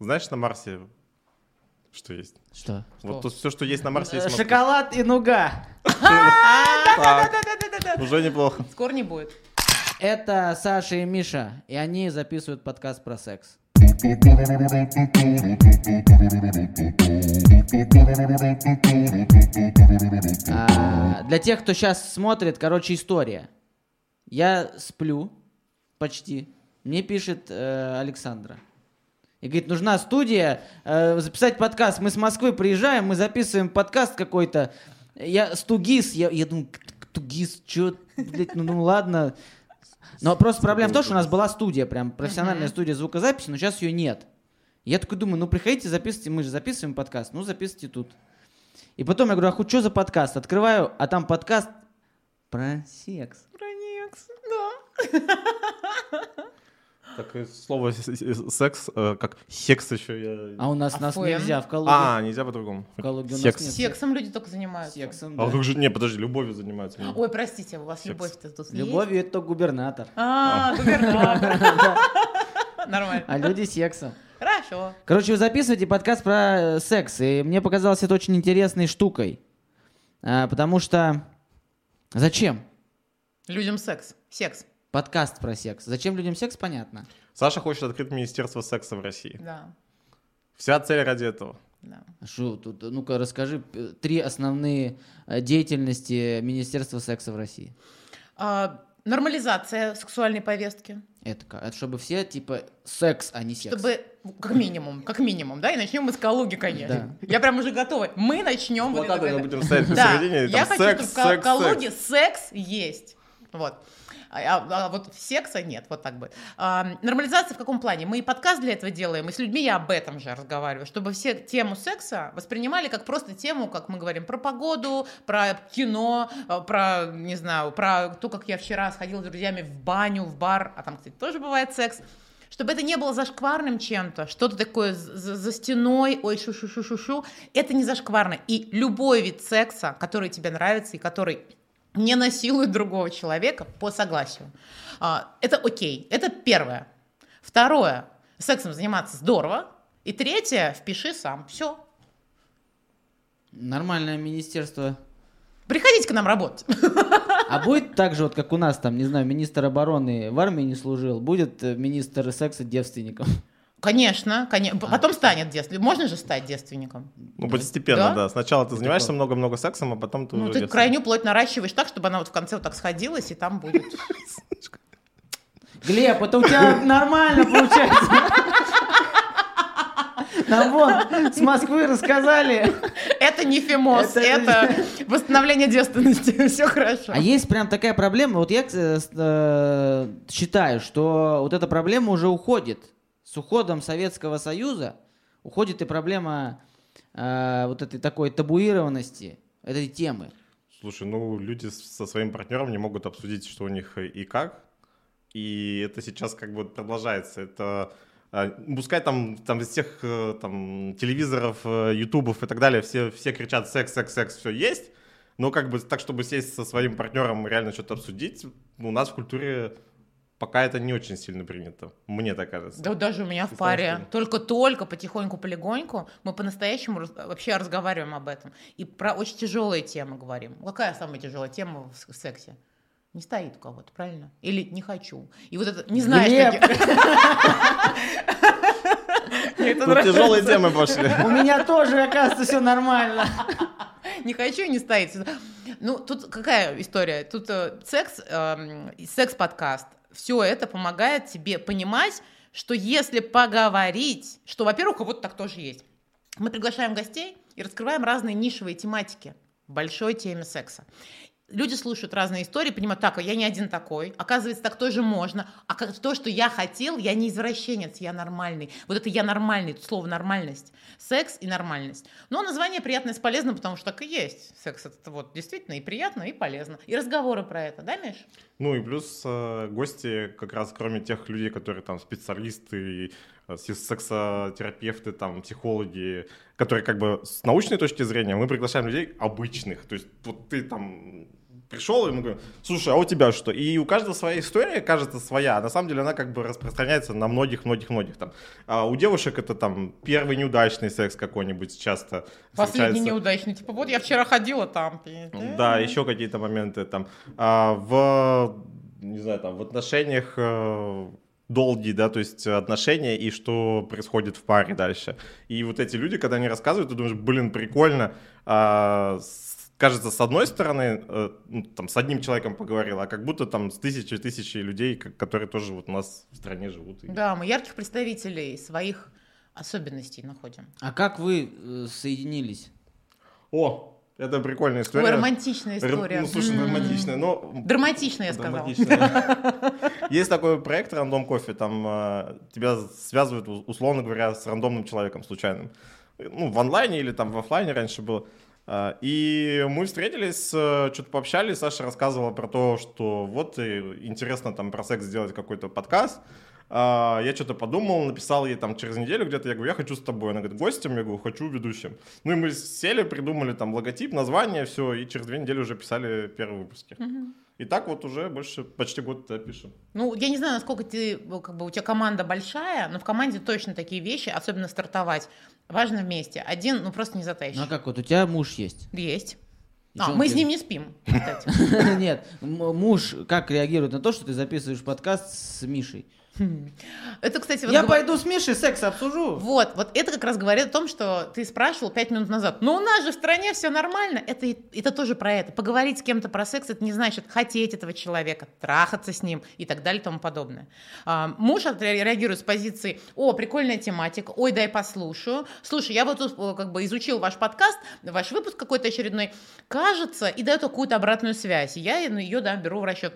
Знаешь, на Марсе что есть? Что? Вот тут все, что есть на Марсе, есть. Шоколад и нуга. Уже неплохо. Скоро не будет. Это Саша и Миша, и они записывают подкаст про секс. А, для тех, кто сейчас смотрит, короче, история. Я сплю почти. Мне пишет э, Александра. И говорит, нужна студия, э, записать подкаст. Мы с Москвы приезжаем, мы записываем подкаст какой-то. Я стугис, я, я думаю, «К- тугис, чё, блядь, ну, ну ладно. Но просто проблема в том, что у нас была студия, прям профессиональная студия звукозаписи, но сейчас ее нет. Я такой думаю, ну приходите, записывайте, мы же записываем подкаст, ну записывайте тут. И потом я говорю, а хоть что за подкаст? Открываю, а там подкаст про секс. Проникс, да. Так, и слово секс, э, как секс еще я... А у нас, А нас фэн? нельзя в Калуге. А, нельзя по-другому. В Калуге у нас Секс. нет Сексом люди только занимаются. Сексом, А да. как же, не, подожди, любовью занимаются. Ой, простите, у вас любовь-то тут есть? Любовью это губернатор. А, губернатор. Нормально. А люди сексом. Хорошо. Короче, вы записываете подкаст про э, секс, и мне показалось это очень интересной штукой. А, потому что... Зачем? Людям секс. Секс. Подкаст про секс. Зачем людям секс, понятно. Саша хочет открыть Министерство секса в России. Да. Вся цель ради этого. Да. А Шо тут? Ну-ка, расскажи э, три основные э, деятельности Министерства секса в России. А, Нормализация сексуальной повестки. Это, это чтобы все, типа, секс, а не секс. Чтобы, как минимум, как минимум, да, и начнем мы с Калуги, конечно. Я прям уже готова. Мы начнем... вот Плакаты это- мы будем ставить Да, посередине, и я хочу, секс, чтобы в Калуге секс есть. Вот. А, а- а вот секса нет, вот так бы. А, нормализация в каком плане? Мы и подкаст для этого делаем, и с людьми я об этом же разговариваю, чтобы все тему секса воспринимали как просто тему, как мы говорим, про погоду, про кино, а, про, не знаю, про то, как я вчера сходила с друзьями в баню, в бар, а там, кстати, тоже бывает секс. Чтобы это не было зашкварным чем-то, что-то такое за, за- за стеной, ой, шу-шу-шу-шу-шу, это не зашкварно. И любой вид секса, который тебе нравится и который не насилует другого человека по согласию, а, это окей. Это первое. Второе. Сексом заниматься здорово. И третье. Впиши сам. Все. Нормальное министерство. Приходите к нам работать. А будет так же, вот как у нас там, не знаю, министр обороны в армии не служил, будет э, министр секса девственником. Конечно, конечно. Потом станет девственником. Можно же стать девственником. Ну, постепенно, Да? да. Сначала ты занимаешься много-много сексом, а потом ты Ну, ты крайнюю плоть наращиваешь так, чтобы она вот в конце вот так сходилась, и там будет... Глеб, это у тебя нормально получается. Нам вон с Москвы рассказали. Это не фимоз, Это- это восстановление девственности. Все хорошо. А есть прям такая проблема, вот я э, э, считаю, что вот эта проблема уже уходит. С уходом Советского Союза уходит и проблема э, вот этой такой табуированности этой темы. Слушай, ну люди со своим партнером не могут обсудить, что у них и как. И это сейчас как бы продолжается. Это а, пускай там, там из всех э, там, телевизоров, э, ютубов и так далее все, все кричат секс, секс, секс, все есть. Но как бы так, чтобы сесть со своим партнером и реально что-то обсудить, у нас в культуре пока это не очень сильно принято. Мне так кажется. Да даже у меня в паре только-только, потихоньку, полегоньку мы по-настоящему раз- вообще разговариваем об этом. И про очень тяжелые темы говорим. Какая самая тяжелая тема в, сексе? Не стоит у кого-то, правильно? Или не хочу. И вот это не знаешь, Глеб! Тут тяжелые темы пошли. У меня тоже, оказывается, все нормально. Не хочу и не стоит. Ну, тут какая история? Тут э, секс, эм, секс-подкаст, все это помогает тебе понимать, что если поговорить, что, во-первых, вот так тоже есть. Мы приглашаем гостей и раскрываем разные нишевые тематики большой теме секса. Люди слушают разные истории, понимают, так, а я не один такой, оказывается, так тоже можно, а как то, что я хотел, я не извращенец, я нормальный. Вот это я нормальный, тут слово нормальность, секс и нормальность. Но название приятное с полезным, потому что так и есть. Секс это вот действительно и приятно, и полезно. И разговоры про это, да, Миш? Ну и плюс э, гости, как раз кроме тех людей, которые там специалисты, и, э, сексотерапевты, там, психологи, которые как бы с научной точки зрения, мы приглашаем людей обычных. То есть вот ты там пришел, и мы говорим, слушай, а у тебя что? И у каждого своя история, кажется, своя. А на самом деле она как бы распространяется на многих-многих-многих там. А у девушек это там первый неудачный секс какой-нибудь часто Последний встречается. неудачный. Типа, вот я вчера ходила там. Да, еще какие-то моменты там. А, в, не знаю, там, в отношениях э, долгие, да, то есть отношения и что происходит в паре дальше. И вот эти люди, когда они рассказывают, ты думаешь, блин, прикольно. А, кажется, с одной стороны, э, ну, там, с одним человеком поговорил, а как будто там с тысячи тысячи людей, которые тоже вот у нас в стране живут. И- Да, мы ярких представителей своих особенностей находим. А как вы э, соединились? О, это прикольная история. Ой, романтичная Р- история. Ну, слушай, М. романтичная, но Драматичная, я сказала. Есть такой проект «Рандом кофе», там э, тебя связывают, условно говоря, с рандомным человеком случайным. Ну, в онлайне или там в оффлайне раньше было. А, И мы встретились, что-то пообщались, Саша рассказывала про то, что вот и интересно там про секс сделать какой-то подкаст. А, Я что-то подумал, написал ей там через неделю где-то, я говорю, я хочу с тобой. Она говорит, гостем? Я говорю, хочу ведущим. Ну и мы сели, придумали там логотип, название, все, и через две недели уже писали первые выпуски. И так вот уже больше, почти год да, пишем. Ну, я не знаю, насколько ты, ну, как бы, у тебя команда большая, но в команде точно такие вещи, особенно стартовать, важно вместе. Один, ну, просто не затащишь. Ну а как вот у тебя муж есть? Есть. И А, мы с тебе- ним не спим, кстати. Нет, муж как реагирует на то, что ты записываешь подкаст с Мишей? Это, кстати, вот Я говор- пойду с Мишей секс обсужу. Вот, вот это как раз говорит о том, что ты спрашивал пять минут назад, ну у нас же в стране все нормально. Это, это тоже про это. Поговорить с кем-то про секс, это не значит хотеть этого человека, трахаться с ним и так далее и тому подобное. А, муж отре- реагирует с позиции, о, прикольная тематика, ой, дай послушаю. Слушай, я вот тут э, как бы изучил ваш подкаст, ваш выпуск какой-то очередной, кажется, и дает какую-то обратную связь. Я ее, да, беру в расчет.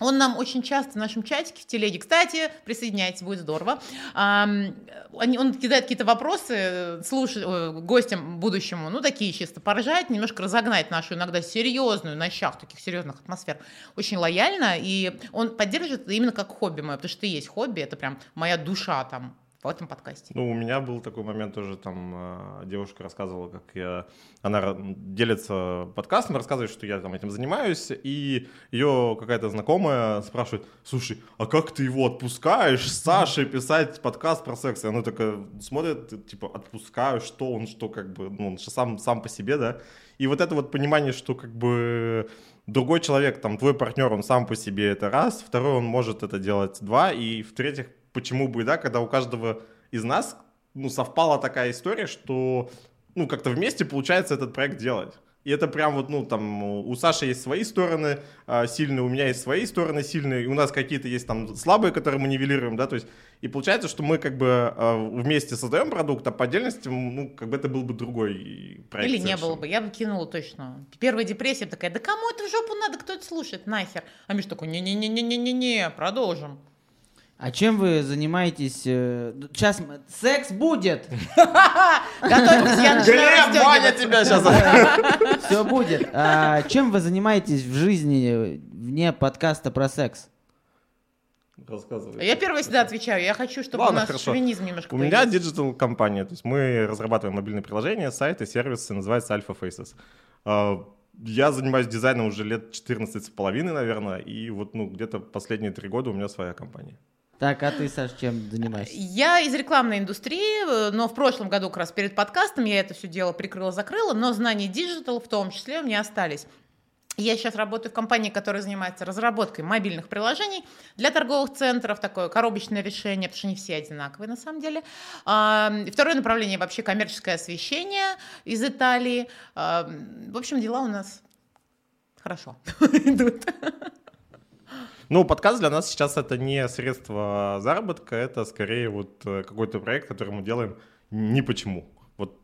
Он нам очень часто в нашем чатике в телеге, кстати, присоединяйтесь, будет здорово. Он кидает какие-то вопросы э, слуш- э, гостям будущему, ну, такие чисто поржать, немножко разогнать нашу иногда серьезную, на щах таких серьезных атмосфер. Очень лояльно, и он поддерживает именно как хобби мое, потому что есть хобби, это прям моя душа там в этом подкасте. Ну, у меня был такой момент тоже, там э, девушка рассказывала, как я, она делится подкастом, рассказывает, что я там этим занимаюсь, и ее какая-то знакомая спрашивает, слушай, а как ты его отпускаешь с писать подкаст про секс? И она такая смотрит, типа, отпускаю, что он, что как бы, ну, он же сам, сам по себе, да? И вот это вот понимание, что как бы другой человек, там, твой партнер, он сам по себе это раз, второй, он может это делать два, и в-третьих, почему бы, да, когда у каждого из нас, ну, совпала такая история, что, ну, как-то вместе получается этот проект делать. И это прям вот, ну, там, у Саши есть свои стороны а, сильные, у меня есть свои стороны сильные, и у нас какие-то есть там слабые, которые мы нивелируем, да, то есть, и получается, что мы как бы а, вместе создаем продукт, а по отдельности, ну, как бы это был бы другой проект. Или не совершенно. было бы, я бы кинула точно. Первая депрессия такая, да кому это в жопу надо, кто это слушает, нахер. А Миш такой, не-не-не-не-не-не, продолжим. А чем вы занимаетесь? э, Сейчас секс будет. Готовьтесь, я начинаю Глеб, Ваня тебя сейчас... Все будет. А чем вы занимаетесь в жизни э, вне подкаста про секс? Рассказывай. Я первая всегда отвечаю. Я хочу, чтобы Ладно, у нас хорошо. шовинизм немножко У меня появился. digital-компания, то есть мы разрабатываем мобильные приложения, сайты, сервисы, называется Alpha Faces. А, Я занимаюсь дизайном уже лет 14 с половиной, наверное, и вот ну где-то последние три года у меня своя компания. Так, а ты, Саш, чем занимаешься? Я из рекламной индустрии, но в прошлом году как раз перед подкастом я это все дело прикрыла-закрыла, но знания digital в том числе у меня остались. Я сейчас работаю в компании, которая занимается разработкой мобильных приложений для торговых центров, такое коробочное решение, потому что не все одинаковые на самом деле. А, Второе направление вообще коммерческое освещение из Италии. А, В общем, дела у нас хорошо идут. Ну, подкаст для нас сейчас это не средство заработка, это скорее вот э, какой-то проект, который мы делаем не почему. Вот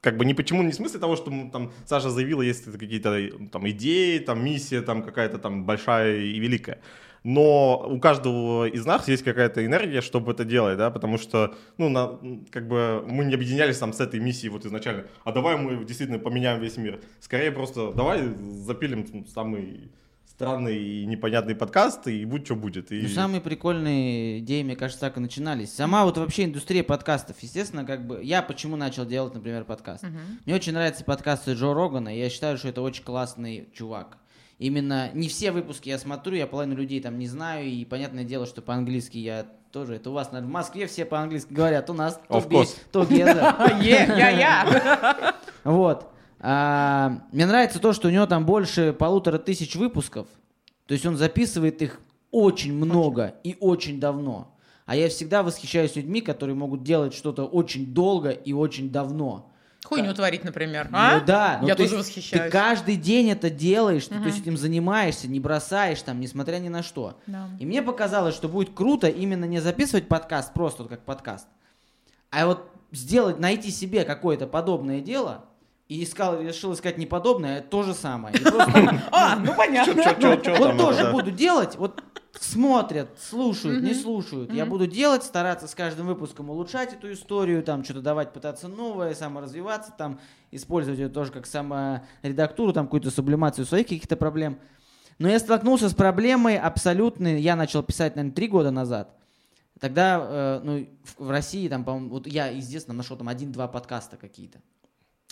как бы не почему, не в смысле того, что там Саша заявила, есть какие-то э, там идеи, там миссия, там какая-то там большая и великая. Но у каждого из нас есть какая-то энергия, чтобы это делать, да, потому что, ну, на, как бы мы не объединялись там с этой миссией вот изначально, а давай мы действительно поменяем весь мир. Скорее просто давай запилим самый странный и непонятный подкаст, и будь что будет. И... Ну, самые прикольные идеи, мне кажется, так и начинались. Сама вот вообще индустрия подкастов, естественно, как бы... Я почему начал делать, например, подкаст? Мне очень нравятся подкасты Джо Рогана, и я считаю, что это очень классный чувак. Именно не все выпуски я смотрю, я половину людей там не знаю, и понятное дело, что по-английски я тоже, это у вас, наверное, в Москве все по-английски говорят, у нас то course. то геза. Е, я-я. Вот. А, мне нравится то, что у него там больше полутора тысяч выпусков. То есть он записывает их очень много и очень давно. А я всегда восхищаюсь людьми, которые могут делать что-то очень долго и очень давно. Хуйню творить, например. А? Ну да. ну Я то тоже есть восхищаюсь. Ты каждый день это делаешь, ты, то есть этим занимаешься, не бросаешь там, несмотря ни на что. Да. И мне показалось, что будет круто именно не записывать подкаст просто вот как подкаст, а вот сделать, найти себе какое-то подобное дело, и искал, решил искать неподобное, то же самое. И просто А, ну понятно. Чё- чё- чё вот тоже это, буду делать, вот смотрят, слушают, не слушают. Я буду делать, стараться с каждым выпуском улучшать эту историю, там что-то давать, пытаться новое, саморазвиваться, там использовать это тоже как саморедактуру, там какую-то сублимацию своих каких-то проблем. Но я столкнулся с проблемой абсолютной, я начал писать, наверное, три года назад. Тогда, э, ну, в, в России, там, по-моему, вот я детства нашел там один-два подкаста какие-то.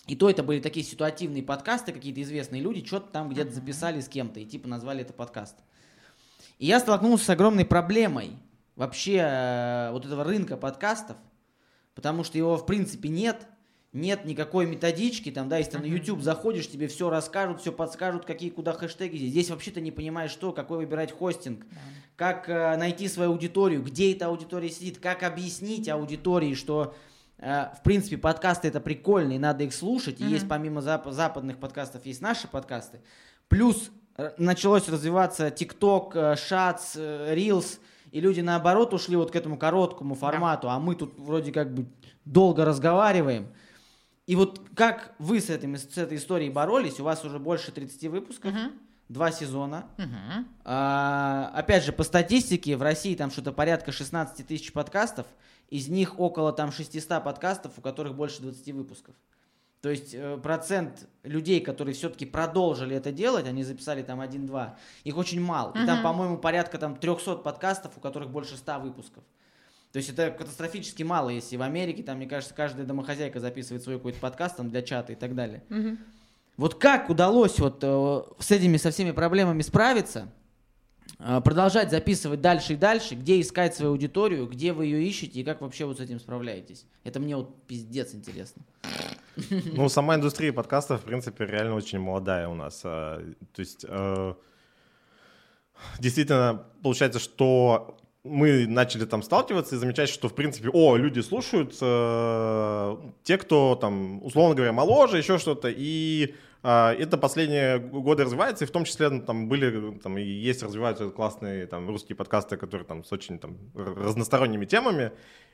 И то это были такие ситуативные подкасты, какие-то известные люди, что-то там где-то записали с кем-то и типа назвали это подкаст. И я столкнулся с огромной проблемой вообще э, вот этого рынка подкастов, потому что его в принципе нет, нет никакой методички, там, да, если ты на. YouTube заходишь, тебе все расскажут, все подскажут, какие куда хэштеги здесь. Здесь вообще ты не понимаешь, что, какой выбирать хостинг, как э, найти свою аудиторию, где эта аудитория сидит, как объяснить аудитории, что в принципе подкасты это прикольно и надо их слушать. И Мгм. есть помимо зап- западных подкастов есть наши подкасты. Плюс э, началось развиваться TikTok, э, Shats, э, Reels, и люди наоборот ушли вот к этому короткому формату, а мы тут вроде как бы долго разговариваем. И вот как вы с, этим, с этой историей боролись? У вас уже больше 30 выпусков, Мгм. два сезона. Мгм. А, опять же, по статистике, в России там что-то порядка 16 тысяч подкастов, из них около там 600 подкастов, у которых больше 20 выпусков. То есть э, процент людей, которые все-таки продолжили это делать, они записали там 1-2, их очень мало. И там, по-моему, порядка там 300 подкастов, у которых больше 100 выпусков. То есть это катастрофически мало, если в Америке, там, мне кажется, каждая домохозяйка записывает свой какой-то подкаст там, для чата и так далее. Мгм. Вот как удалось вот э, с этими со всеми проблемами справиться, продолжать записывать дальше и дальше, где искать свою аудиторию, где вы ее ищете и как вообще вот с этим справляетесь? Это мне вот пиздец интересно. Ну, сама индустрия подкастов, в принципе, реально очень молодая у нас. А, То есть, э, действительно, получается, что мы начали там сталкиваться и замечать, что, в принципе, о, люди слушают, э, те, кто там, условно говоря, моложе, еще что-то, и а, это последние годы развивается, и в том числе ну, там были, там и есть, развиваются классные там русские подкасты, которые там с очень там разносторонними темами,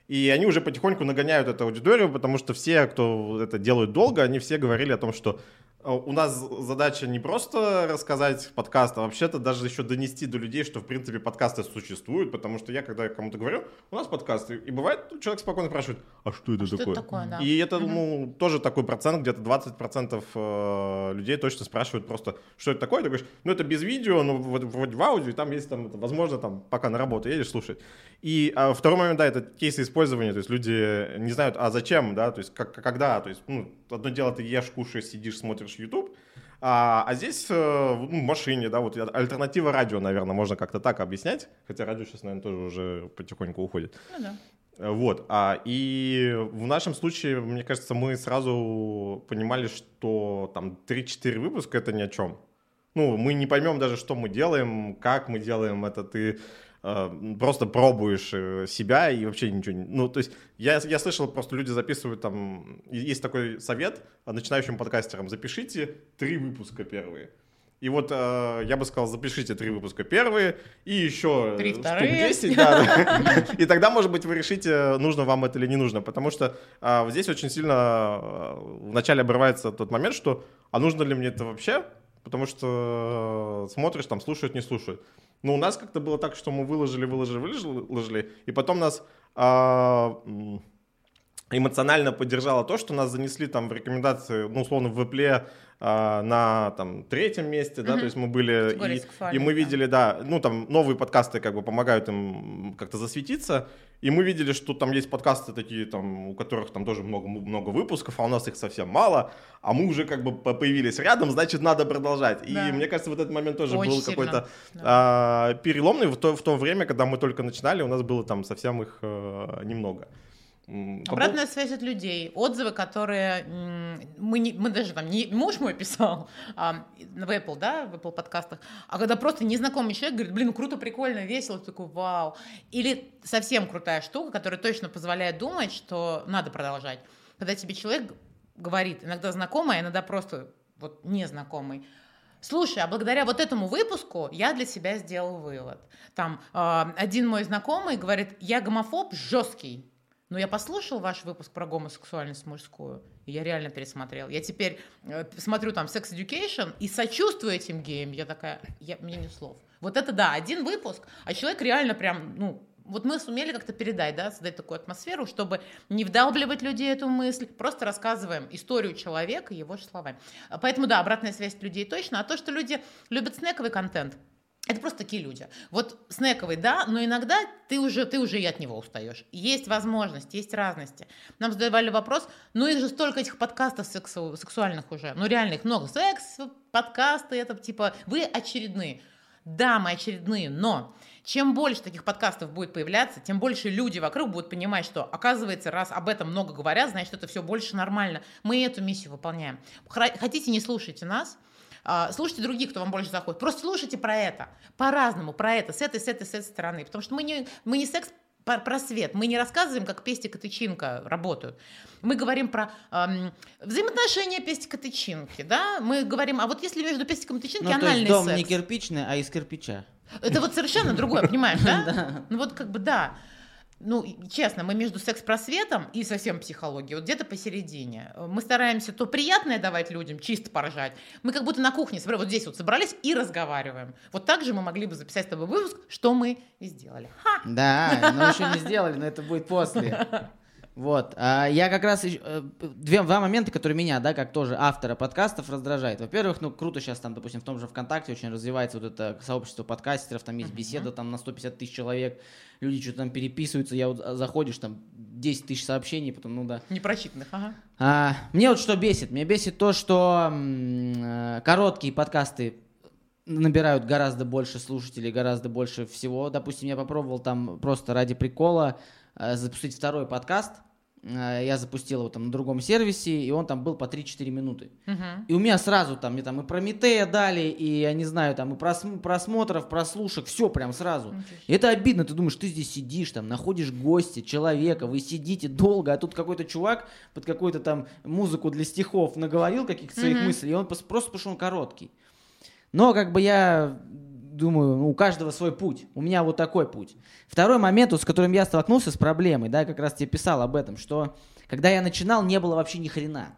и они уже потихоньку нагоняют эту аудиторию, потому что все, кто это делают долго, они все говорили о том, что э, у нас задача не просто рассказать подкаст, а вообще-то даже еще донести до людей, что в принципе подкасты существуют, потому что я, когда кому-то говорю, у нас подкасты, и бывает, человек спокойно спрашивает, а что это Что такое? это такое, да. И это, Мгм. ну, тоже такой процент, где-то 20% э, людей точно спрашивают просто, что это такое. Ты говоришь, ну, это без видео, ну, вроде в аудио, и там есть, там, возможно, там, пока на работу едешь, слушать. И а, второй момент, да, это кейсы использования, то есть люди не знают, а зачем, да, то есть как, когда, то есть, ну, одно дело, ты ешь, кушаешь, сидишь, смотришь YouTube, а, а здесь э, ну, в машине, да, вот альтернатива радио, наверное, можно как-то так объяснять, хотя радио сейчас, наверное, тоже уже потихоньку уходит. Ну да. Э, Вот. А, и в нашем случае, мне кажется, мы сразу понимали, что там 3-4 выпуска это ни о чем. Ну, мы не поймем даже, что мы делаем, как мы делаем это. Ты просто пробуешь э, себя и вообще ничего не... Ну, то есть я, я слышал, просто люди записывают там... Есть такой совет а, начинающим подкастерам. Запишите три выпуска первые. И вот э, я бы сказал, запишите три выпуска первые и еще Три штук вторые. 10, да. И тогда, может быть, вы решите, нужно вам это или не нужно. Потому что а, вот здесь очень сильно а, вначале обрывается тот момент, что а нужно ли мне это вообще? Потому что э, смотришь, там слушают, не слушают. Но у нас как-то было так, что мы выложили, выложили, выложили, и потом нас а, эмоционально поддержало то, что нас занесли там в рекомендации, ну, условно, в Apple а, на там третьем месте, да, то есть мы были, и, и мы да. видели, да, ну, там новые подкасты как бы помогают им как-то засветиться, и мы видели, что там есть подкасты такие, там, у которых там тоже много, много выпусков, а у нас их совсем мало, а мы уже как бы по- появились рядом, значит, надо продолжать. Да. И мне кажется, в этот момент тоже Очень был какой-то да. а, переломный в то, в то время, когда мы только начинали, у нас было там совсем их э, немного. Обратная связь от людей, отзывы, которые мы, не, мы даже там, не муж мой писал а, в Apple, да, в Apple подкастах, а когда просто незнакомый человек говорит, блин, ну круто, прикольно, весело, такой, вау. Или совсем крутая штука, которая точно позволяет думать, что надо продолжать. Когда тебе человек говорит, иногда знакомый, а иногда просто вот незнакомый, Слушай, а благодаря вот этому выпуску я для себя сделал вывод. Там э, один мой знакомый говорит, я гомофоб жесткий. Но я послушал ваш выпуск про гомосексуальность мужскую, и я реально пересмотрел. Я теперь э, смотрю там Sex Education и сочувствую этим геям. Я такая, я, мне нет слов. Вот это да, один выпуск, а человек реально прям, ну, вот мы сумели как-то передать, да, создать такую атмосферу, чтобы не вдалбливать людей эту мысль, просто рассказываем историю человека его же словами. Поэтому, да, обратная связь людей точно, а то, что люди любят снековый контент, это просто такие люди. Вот снековый, да, но иногда ты уже, ты уже и от него устаешь. Есть возможность, есть разности. Нам задавали вопрос, ну их же столько этих подкастов сексу- сексуальных уже, ну реально их много. Секс, подкасты, это типа, вы очередные. Да, мы очередные, но чем больше таких подкастов будет появляться, тем больше люди вокруг будут понимать, что, оказывается, раз об этом много говорят, значит, это все больше нормально. Мы эту миссию выполняем. Хотите, не слушайте нас, слушайте других, кто вам больше заходит. Просто слушайте про это, по-разному, про это, с этой, с этой, с этой стороны. Потому что мы не, мы не секс про- просвет. Мы не рассказываем, как пестик и тычинка работают. Мы говорим про эм, взаимоотношения пестика и тычинки, да? Мы говорим, а вот если между пестиком и тычинкой Ну, то есть анальный дом секс. не кирпичный, а из кирпича. Это вот совершенно другое, понимаешь? Да. Ну вот как бы да. Ну, честно, мы между секс-просветом и совсем психологией, вот где-то посередине. Мы стараемся то приятное давать людям, чисто поржать. Мы как будто на кухне, вот здесь вот собрались и разговариваем. Вот так же мы могли бы записать с тобой выпуск, что мы и сделали. Ха! Да, но еще не сделали, но это будет после. Вот. А я как раз э, две, два момента, которые меня, да, как тоже автора подкастов раздражает. Во-первых, ну круто сейчас там, допустим, в том же ВКонтакте очень развивается вот это сообщество подкастеров, там есть беседа там на 150 тысяч человек, люди что-то там переписываются, я вот а, заходишь, там 10 тысяч сообщений, потом, ну да. Непрочитанных, ага. А, мне вот что бесит? Меня бесит то, что м, э, короткие подкасты набирают гораздо больше слушателей, гораздо больше всего. Допустим, я попробовал там просто ради прикола э, запустить второй подкаст. Э, Я запустил его там на другом сервисе, и он там был по 3-4 минуты. Мгм. И у меня сразу там, мне там и Прометея дали, и, я не знаю, там и прос- просмотров, прослушек, все прям сразу. Себе. И это обидно, ты думаешь, ты здесь сидишь, там, находишь гостя, человека, вы сидите долго, а тут какой-то чувак под какую-то там музыку для стихов наговорил каких-то своих Мгм. мыслей, и он пос- просто потому что он короткий. Но как бы я думаю, ну, у каждого свой путь. У меня вот такой путь. Второй момент, вот, с которым я столкнулся с проблемой, да, как раз тебе писал об этом, что когда я начинал, не было вообще ни хрена.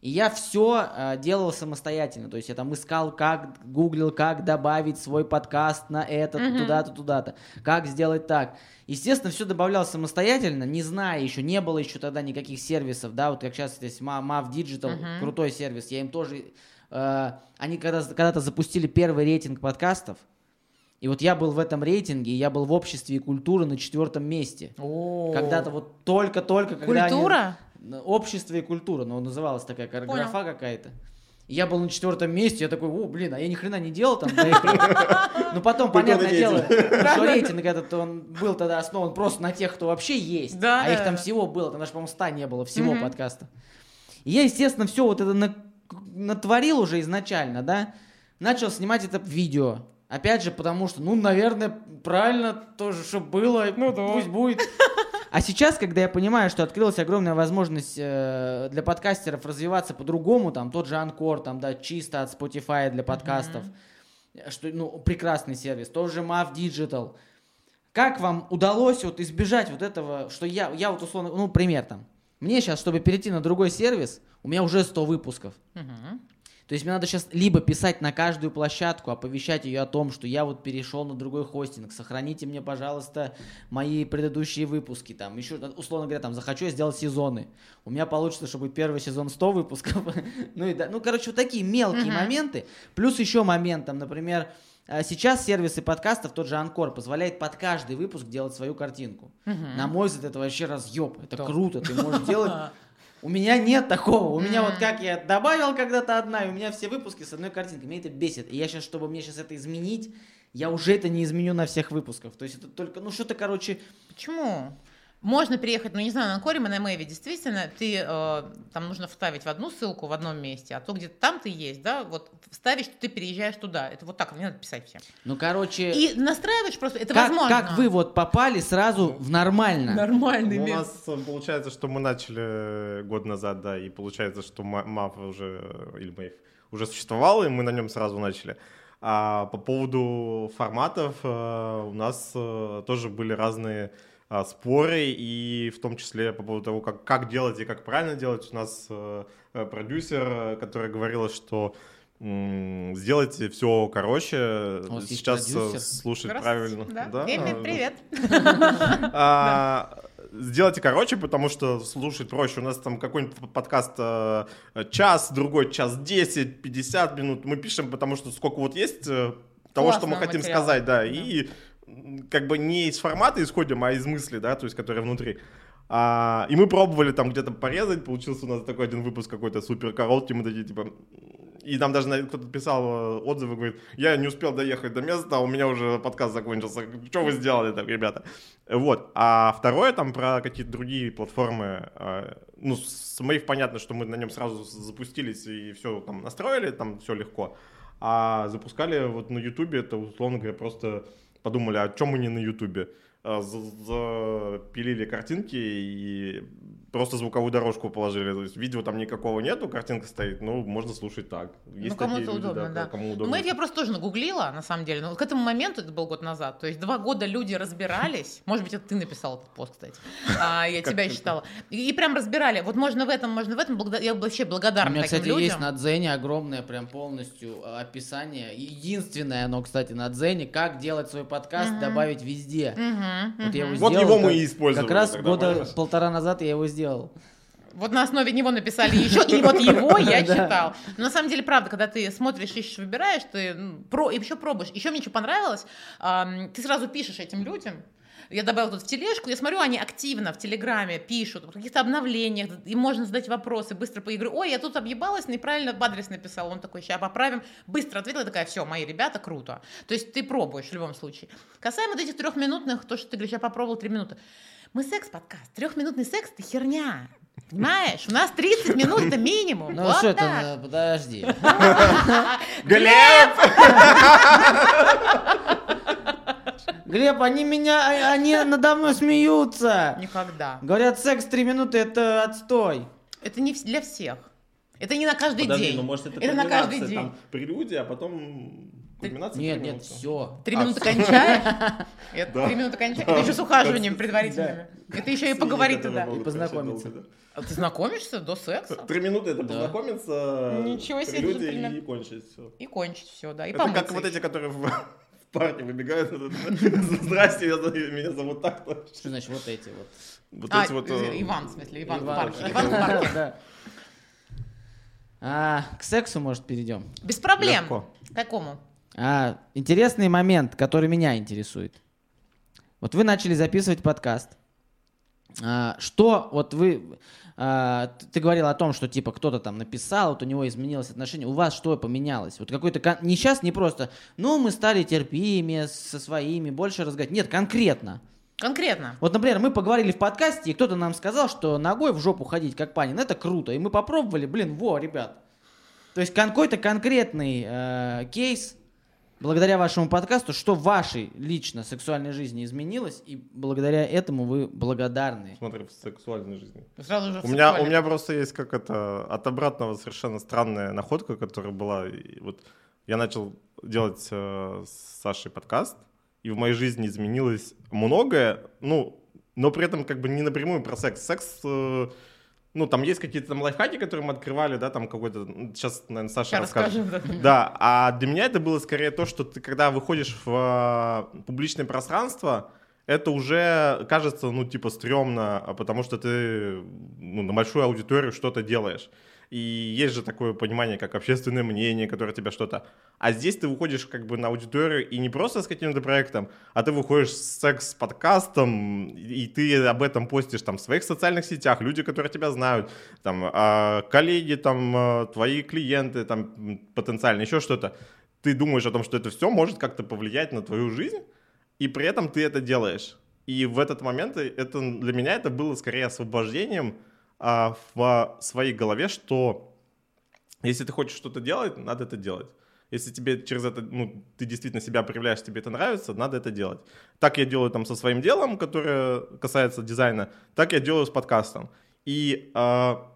И я все делал самостоятельно. То есть я там искал, как, гуглил, как добавить свой подкаст на это, Мгм. туда-то, туда-то. Как сделать так. Естественно, все добавлял самостоятельно, не зная еще, не было еще тогда никаких сервисов, да, вот как сейчас здесь Ma- Mav Digital, Мгм. крутой сервис, я им тоже... э, они когда, когда-то запустили первый рейтинг подкастов, и вот я был в этом рейтинге, я был в обществе и культуры на четвертом месте. Когда-то вот только-только, когда они- Культура? Общество и культура, но называлась такая графа какая-то. Я был на четвертом месте, я такой, о, блин, а я ни хрена не делал там. до этого». Ну потом, понятное дело, рейтинг. что рейтинг этот, он был тогда основан просто на тех, кто вообще есть. Да, А их там всего было, там даже, по-моему, 100 не было всего подкаста. И я, естественно, все вот это на- натворил уже изначально, да, начал снимать это видео. Опять же, потому что, ну, наверное, правильно тоже, чтобы было, Ну да. пусть будет. А сейчас, когда я понимаю, что открылась огромная возможность э, для подкастеров развиваться по-другому, там тот же Анкор, там, да, чисто от Spotify для подкастов, что, ну, прекрасный сервис, тот же Mav Digital. Как вам удалось вот избежать вот этого, что я, я вот условно, ну, пример там. Мне сейчас, чтобы перейти на другой сервис, у меня уже 100 выпусков. Мгм. То есть мне надо сейчас либо писать на каждую площадку, оповещать ее о том, что я вот перешел на другой хостинг, сохраните мне, пожалуйста, мои предыдущие выпуски, там, еще, условно говоря, там, захочу я сделать сезоны. У меня получится, чтобы первый сезон 100 выпусков. ну, и да, ну, короче, вот такие мелкие Мгм. моменты. Плюс еще момент, там, например, а, сейчас сервисы подкастов, тот же Анкор, позволяет под каждый выпуск делать свою картинку. Мгм. На мой взгляд, это вообще разъеб. Это круто, ты можешь делать у меня нет такого. У меня вот как я добавил когда-то одна, и у меня все выпуски с одной картинкой. Меня это бесит. И я сейчас, чтобы мне сейчас это изменить, я уже это не изменю на всех выпусках. То есть это только, ну что-то, короче, Почему? Можно переехать, ну не знаю, на Корима, на Мэйве, действительно, ты, э, там нужно вставить в одну ссылку в одном месте, а то где-то там ты есть, да, вот вставить, что ты переезжаешь туда. Это вот так, не надо писать всем. ну короче, И настраиваешь просто, это как, возможно. как вы вот попали сразу в нормально? Нормальный Ну, у нас э, получается, что мы начали год назад, да, и получается, что Ма- МАФ уже, э, или Мэйв, уже существовал, и мы на нем сразу начали. А по поводу форматов э, у нас э, тоже были разные споры, и в том числе по поводу того, как, как делать и как правильно делать. У нас э, э, продюсер, э, которая говорила, что сделайте все короче, есть сейчас слушать правильно. Да. Да. привет. А, Сделайте короче, потому что слушать проще. У нас там какой-нибудь подкаст э, час, другой час 10, 50 минут. Мы пишем, потому что сколько вот есть э, того, что мы Классного хотим материала. сказать, да. И м, как бы не из формата исходим, а из мысли, да, то есть, которые внутри. А, и мы пробовали там где-то порезать, получился у нас такой один выпуск какой-то супер короткий, мы такие типа... И нам даже кто-то писал э, отзывы, говорит, я не успел доехать до места, а у меня уже подкаст закончился. Что вы сделали там, ребята? Вот. А второе там про какие-то другие платформы. э, Ну, с Мэйв понятно, что мы на нем сразу запустились и все там настроили, там все легко. А запускали вот на Ютубе, это, условно говоря, просто подумали, а чем мы не на Ютубе? А, за- Запилили картинки и просто звуковую дорожку положили. То есть видео там никакого нету, картинка стоит, ну, можно слушать так. Есть кому-то такие люди, удобно, да. Кому Ну, удобно. Мэйв я просто тоже нагуглила, на самом деле. Но к этому моменту, это был год назад, то есть два года люди разбирались. Может быть, это ты написал этот пост, кстати. А, я тебя считала. И, и прям разбирали. Вот можно в этом, можно в этом. Я вообще У благодарна меня, таким кстати, людям. есть на Дзене огромное прям полностью э, описание. Единственное оно, кстати, на Дзене, как делать свой подкаст, добавить везде. Вот я его Вот сделал, его мы и использовали Как раз тогда, года понимаешь? полтора назад я его сделал. Вот на основе него написали еще, и вот его я читал. Но на самом деле, правда, когда ты смотришь, ищешь, выбираешь, ты про, и еще пробуешь. Еще мне что понравилось, ты сразу пишешь этим людям, я добавила тут в тележку, я смотрю, они активно в Телеграме пишут о каких-то обновлениях, и можно задать вопросы, быстро по говорю, ой, я тут объебалась, неправильно адрес написала, он такой, сейчас поправим, быстро ответила, такая, все, мои ребята, круто. То есть ты пробуешь в любом случае. Касаемо этих трехминутных, то, что ты говоришь, я попробовал три минуты. Мы секс-подкаст, трехминутный секс, это херня. Понимаешь? У нас 30 минут это минимум. Ну вот что это, подожди. Глеб! Глеб, они меня, а- они надо мной смеются. Никогда. Говорят, секс три минуты это отстой. Это не для всех. Это не на каждый Подожди, день. ну может это, это на каждый день. там прелюдия, а потом кульминация? Нет, три нет, минуты. все. Три А, минуты всё. кончаешь. Три минуты кончаешь. Это еще с ухаживанием предварительными. Это еще и поговорить туда. И познакомиться. А ты знакомишься до секса? Три минуты это Да. познакомиться, Ничего себе, джентльмен. и кончить все. И кончить все, да. И Это как вот эти, которые в, парке выбегают. Здрасте, меня зовут так-то. Что значит вот эти вот? Вот А, эти вот... э, Иван, в смысле, Иван в парке. Иван в парке. Да. А, к сексу, может, перейдем? Без проблем. Легко. К Какому? А, интересный момент, который меня интересует. Вот вы начали записывать подкаст. А, что вот вы... а, ты говорил о том, что типа кто-то там написал, вот у него изменилось отношение. У вас что поменялось? Вот какой-то... кон- Не сейчас, не просто, ну, мы стали терпимее со своими, больше разговаривать. Нет, конкретно. Конкретно. Вот, например, мы поговорили в подкасте, и кто-то нам сказал, что ногой в жопу ходить, как Панин, это круто. И мы попробовали, блин, во, ребят. То есть какой-то конкретный э, кейс, благодаря вашему подкасту, что в вашей лично сексуальной жизни изменилось, и благодаря этому вы благодарны. Смотри, в сексуальной жизни. Сразу же У меня, у меня просто есть как это от обратного совершенно странная находка, которая была. Вот я начал делать э, с Сашей подкаст, и в моей жизни изменилось многое, ну, но при этом как бы не напрямую про секс. Секс, э, ну, там есть какие-то там лайфхаки, которые мы открывали, да, там какой-то, сейчас, наверное, Саша Сейчас расскажет. да. Да, а для меня это было скорее то, что ты, когда выходишь в э, публичное пространство, это уже кажется, ну, типа, стрёмно, а потому что ты ну, на большую аудиторию что-то делаешь. И есть же такое понимание, как общественное мнение, которое тебя что-то... А здесь ты выходишь как бы на аудиторию и не просто с каким-то проектом, а ты выходишь с секс-подкастом, и ты об этом постишь там в своих социальных сетях, люди, которые тебя знают, там, а, коллеги, там, а, твои клиенты, там, потенциально, еще что-то. Ты думаешь о том, что это все может как-то повлиять на твою жизнь, и при этом ты это делаешь. И в этот момент это для меня это было скорее освобождением а, в своей голове, что если ты хочешь что-то делать, надо это делать. Если тебе через это, ну, ты действительно себя проявляешь, тебе это нравится, надо это делать. Так я делаю там со своим делом, которое касается дизайна, так я делаю с подкастом. И а,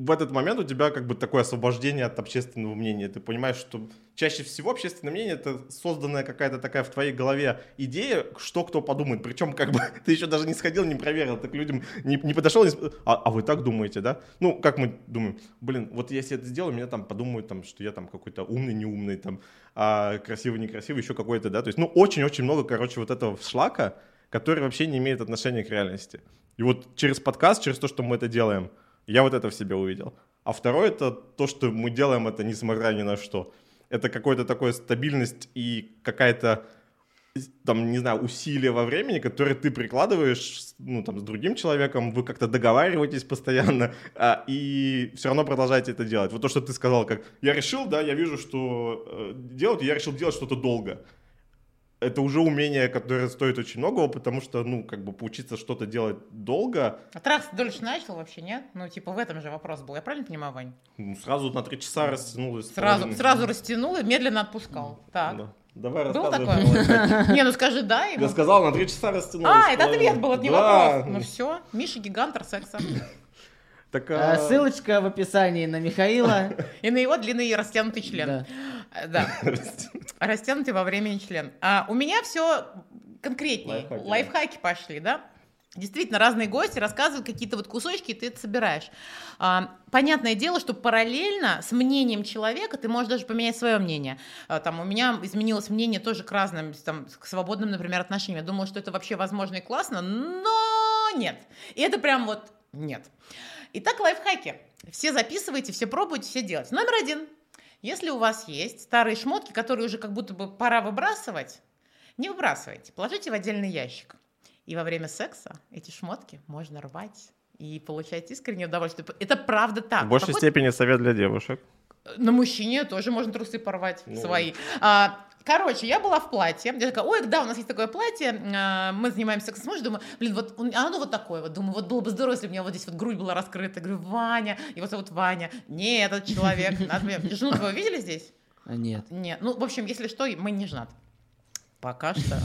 в этот момент у тебя как бы такое освобождение от общественного мнения. Ты понимаешь, что чаще всего общественное мнение это созданная какая-то такая в твоей голове идея, что кто подумает. Причем как бы ты еще даже не сходил, не проверил, ты к людям не, не подошел, не а, а вы так думаете, да? Ну, как мы думаем, блин, вот если это сделаю, меня там подумают, там, что я там какой-то умный, неумный, там, а, красивый, некрасивый, еще какой-то, да? То есть, ну, очень-очень много, короче, вот этого шлака, который вообще не имеет отношения к реальности. И вот через подкаст, через то, что мы это делаем, я вот это в себе увидел. А второе это то, что мы делаем это несмотря ни на что. Это какая-то такая стабильность и какая-то там, не знаю, усилия во времени, которые ты прикладываешь, ну, там, с другим человеком, вы как-то договариваетесь постоянно, а, и все равно продолжаете это делать. Вот то, что ты сказал, как, я решил, да, я вижу, что э, делать, я решил делать что-то долго. Это уже умение, которое стоит очень многого, потому что, ну, как бы, поучиться что-то делать долго, А ты дольше начал вообще, нет? Ну, типа, в этом же вопрос был. Я правильно понимаю, Вань? ну, сразу на три часа растянулось. Сразу, сразу растянул и медленно отпускал. Так. Да. Давай Было рассказывай. такое? Не, ну скажи да. и Я сказал, на три часа растянулось. А, это ответ был, это не Да. вопрос. Ну все, Миша гигантер секса. Так, А, а, Ссылочка в описании на Михаила. И на его длинный растянутый член. Да. Да, растянутый во времени член. А у меня все конкретнее. Лайфхаки, да. Лайфхаки пошли, да? Действительно, разные гости рассказывают какие-то вот кусочки, и ты это собираешь. А, понятное дело, что параллельно с мнением человека ты можешь даже поменять свое мнение. А, там, у меня изменилось мнение тоже к разным, там, к свободным, например, отношениям. Я думала, что это вообще возможно и классно, но нет. И это прям вот нет. Итак, лайфхаки. Все записывайте, все пробуйте, все делать. Номер один. Если у вас есть старые шмотки, которые уже как будто бы пора выбрасывать, не выбрасывайте, положите в отдельный ящик. И во время секса эти шмотки можно рвать и получать искреннее удовольствие. Это правда так. в большей Какой- степени совет для девушек. на мужчине тоже можно трусы порвать Ну. свои. А, короче, я была в платье. Я такая, ой, да, у нас есть такое платье. а, мы занимаемся сексом с мужем. Думаю, блин, вот он- оно вот такое. Вот думаю, вот было бы здорово, если бы у меня вот здесь вот грудь была раскрыта. Говорю, Ваня, его зовут Ваня. Не этот человек. Жену твою видели здесь? А, Нет. Нет. Ну, в общем, если что, мы не женаты. Пока что.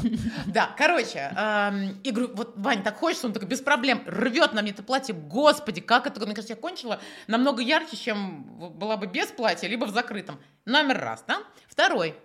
Да, короче, эм, и говорю, вот, Вань, так хочется, он такой, без проблем, рвет на мне это платье, господи, как это, мне кажется, я кончила намного ярче, чем была бы без платья, либо в закрытом. Номер раз, да? Второй.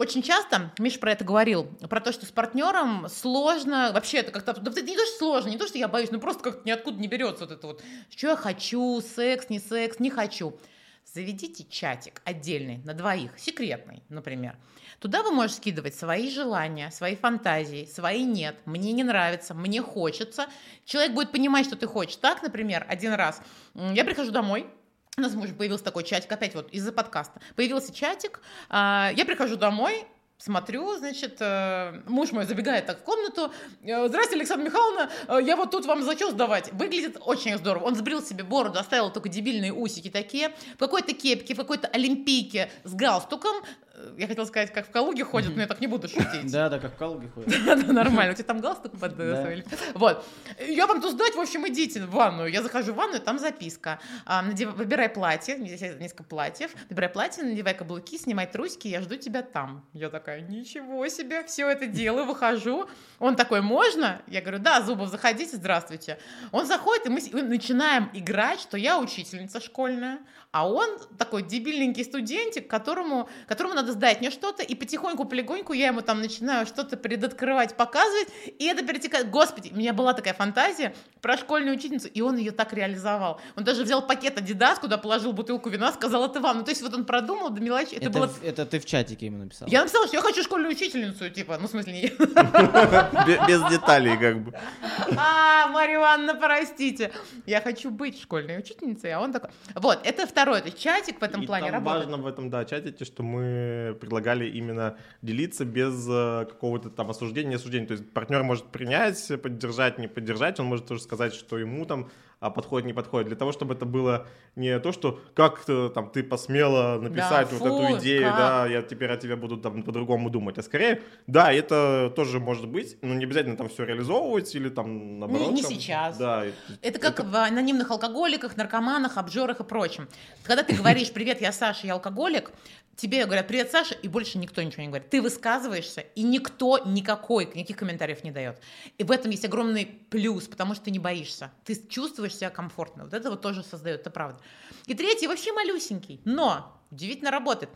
Очень часто, Миша про это говорил, про то, что с партнером сложно, вообще это как-то, да не то, что сложно, не то, что я боюсь, ну просто как-то ниоткуда не берется вот это вот, что я хочу, секс, не секс, не хочу. Заведите чатик отдельный на двоих, секретный, например. Туда вы можете скидывать свои желания, свои фантазии, свои нет, мне не нравится, мне хочется. Человек будет понимать, что ты хочешь. Так, например, один раз я прихожу домой, у нас с мужем появился такой чатик, опять вот из-за подкаста. Появился чатик, а, я прихожу домой, смотрю, значит, э, муж мой забегает так в комнату. э, Здравствуйте, Александра Михайловна, э, я вот тут вам зачет сдавать. Выглядит очень здорово. Он сбрил себе бороду, оставил только дебильные усики такие, в какой-то кепке, в какой-то олимпийке с галстуком. Я хотела сказать, как в Калуге ходят, но я так не буду шутить. Да, да, как в Калуге ходит. Да, да, нормально. У тебя там галстук под э? Вот. Я вам тут сдать, в общем, идите в ванную. Я захожу в ванную, там записка. А, Выбирай платье, здесь несколько платьев. Выбирай платье, надевай каблуки, снимай трусики, я жду тебя там. Я такая, ничего себе, все это делаю, выхожу. Он такой, можно? Я говорю, да, Зубов, заходите, здравствуйте. Он заходит, и мы начинаем играть, что я учительница школьная, а он такой дебильненький студентик, которому, которому надо сдать мне что-то, и потихоньку, полегоньку я ему там начинаю что-то предоткрывать, показывать, и это перетекает. Господи, у меня была такая фантазия про школьную учительницу, и он ее так реализовал. Он даже взял пакет Адидас, куда положил бутылку вина, сказал, это вам. Ну, то есть вот он продумал до мелочи. Это, Это, было... это ты в чатике ему написал. Я написала, что я хочу школьную учительницу, типа, ну, в смысле, не Бе- Без деталей, как бы. А, Марья Ивановна, простите. Я хочу быть школьной учительницей, а он такой. Вот, это второй, то есть чатик в этом плане работает. важно в этом, да, чатике, что мы предлагали именно делиться без э, какого-то там осуждения, не осуждения. То есть партнер может принять, поддержать, не поддержать, он может тоже сказать, что ему там а, подходит, не подходит. Для того, чтобы это было не то, что как ты, там ты посмела написать Да, вот фу, эту идею, как? да, я теперь о тебе буду там по-другому думать. А скорее, да, это тоже может быть, но не обязательно там все реализовывать или там наоборот. не там, сейчас. Да, и- Это как в анонимных алкоголиках, наркоманах, обжорах и прочем. Когда ты говоришь «Привет, я Саша, я алкоголик», тебе говорят «Привет, Саша», и больше никто ничего не говорит. Ты высказываешься, и никто никакой, никаких комментариев не дает. И в этом есть огромный плюс, потому что ты не боишься. Ты чувствуешь себя комфортно. Вот это вот тоже создает, это правда. И третий вообще малюсенький, но удивительно работает.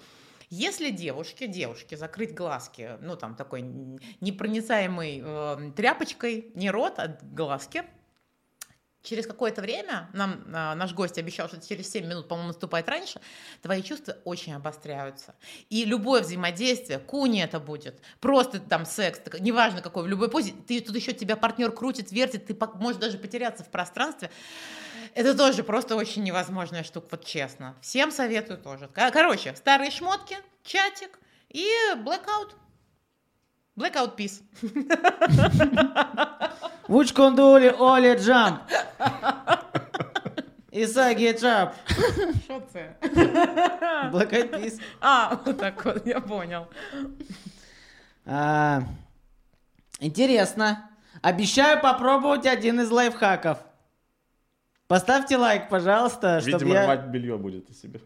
Если девушке, девушке закрыть глазки, ну там такой непроницаемой э, тряпочкой, не рот, а глазки, через какое-то время, нам а, наш гость обещал, что через 7 минут, по-моему, наступает раньше, твои чувства очень обостряются. И любое взаимодействие, куни это будет, просто там секс, неважно какой, в любой позе, ты, тут еще тебя партнер крутит, вертит, ты можешь даже потеряться в пространстве. Это тоже просто очень невозможная штука, вот честно. Всем советую тоже. Ко- Короче, старые шмотки, чатик и blackout. Blackout peace. Вучкондули Оли Джамп. Исаги Джамп. Що це? Peas. А, вот так вот, я понял. А, Интересно. Обещаю попробовать один из лайфхаков. Поставьте лайк, пожалуйста, чтобы Видимо, я... рвать белье будет из себя.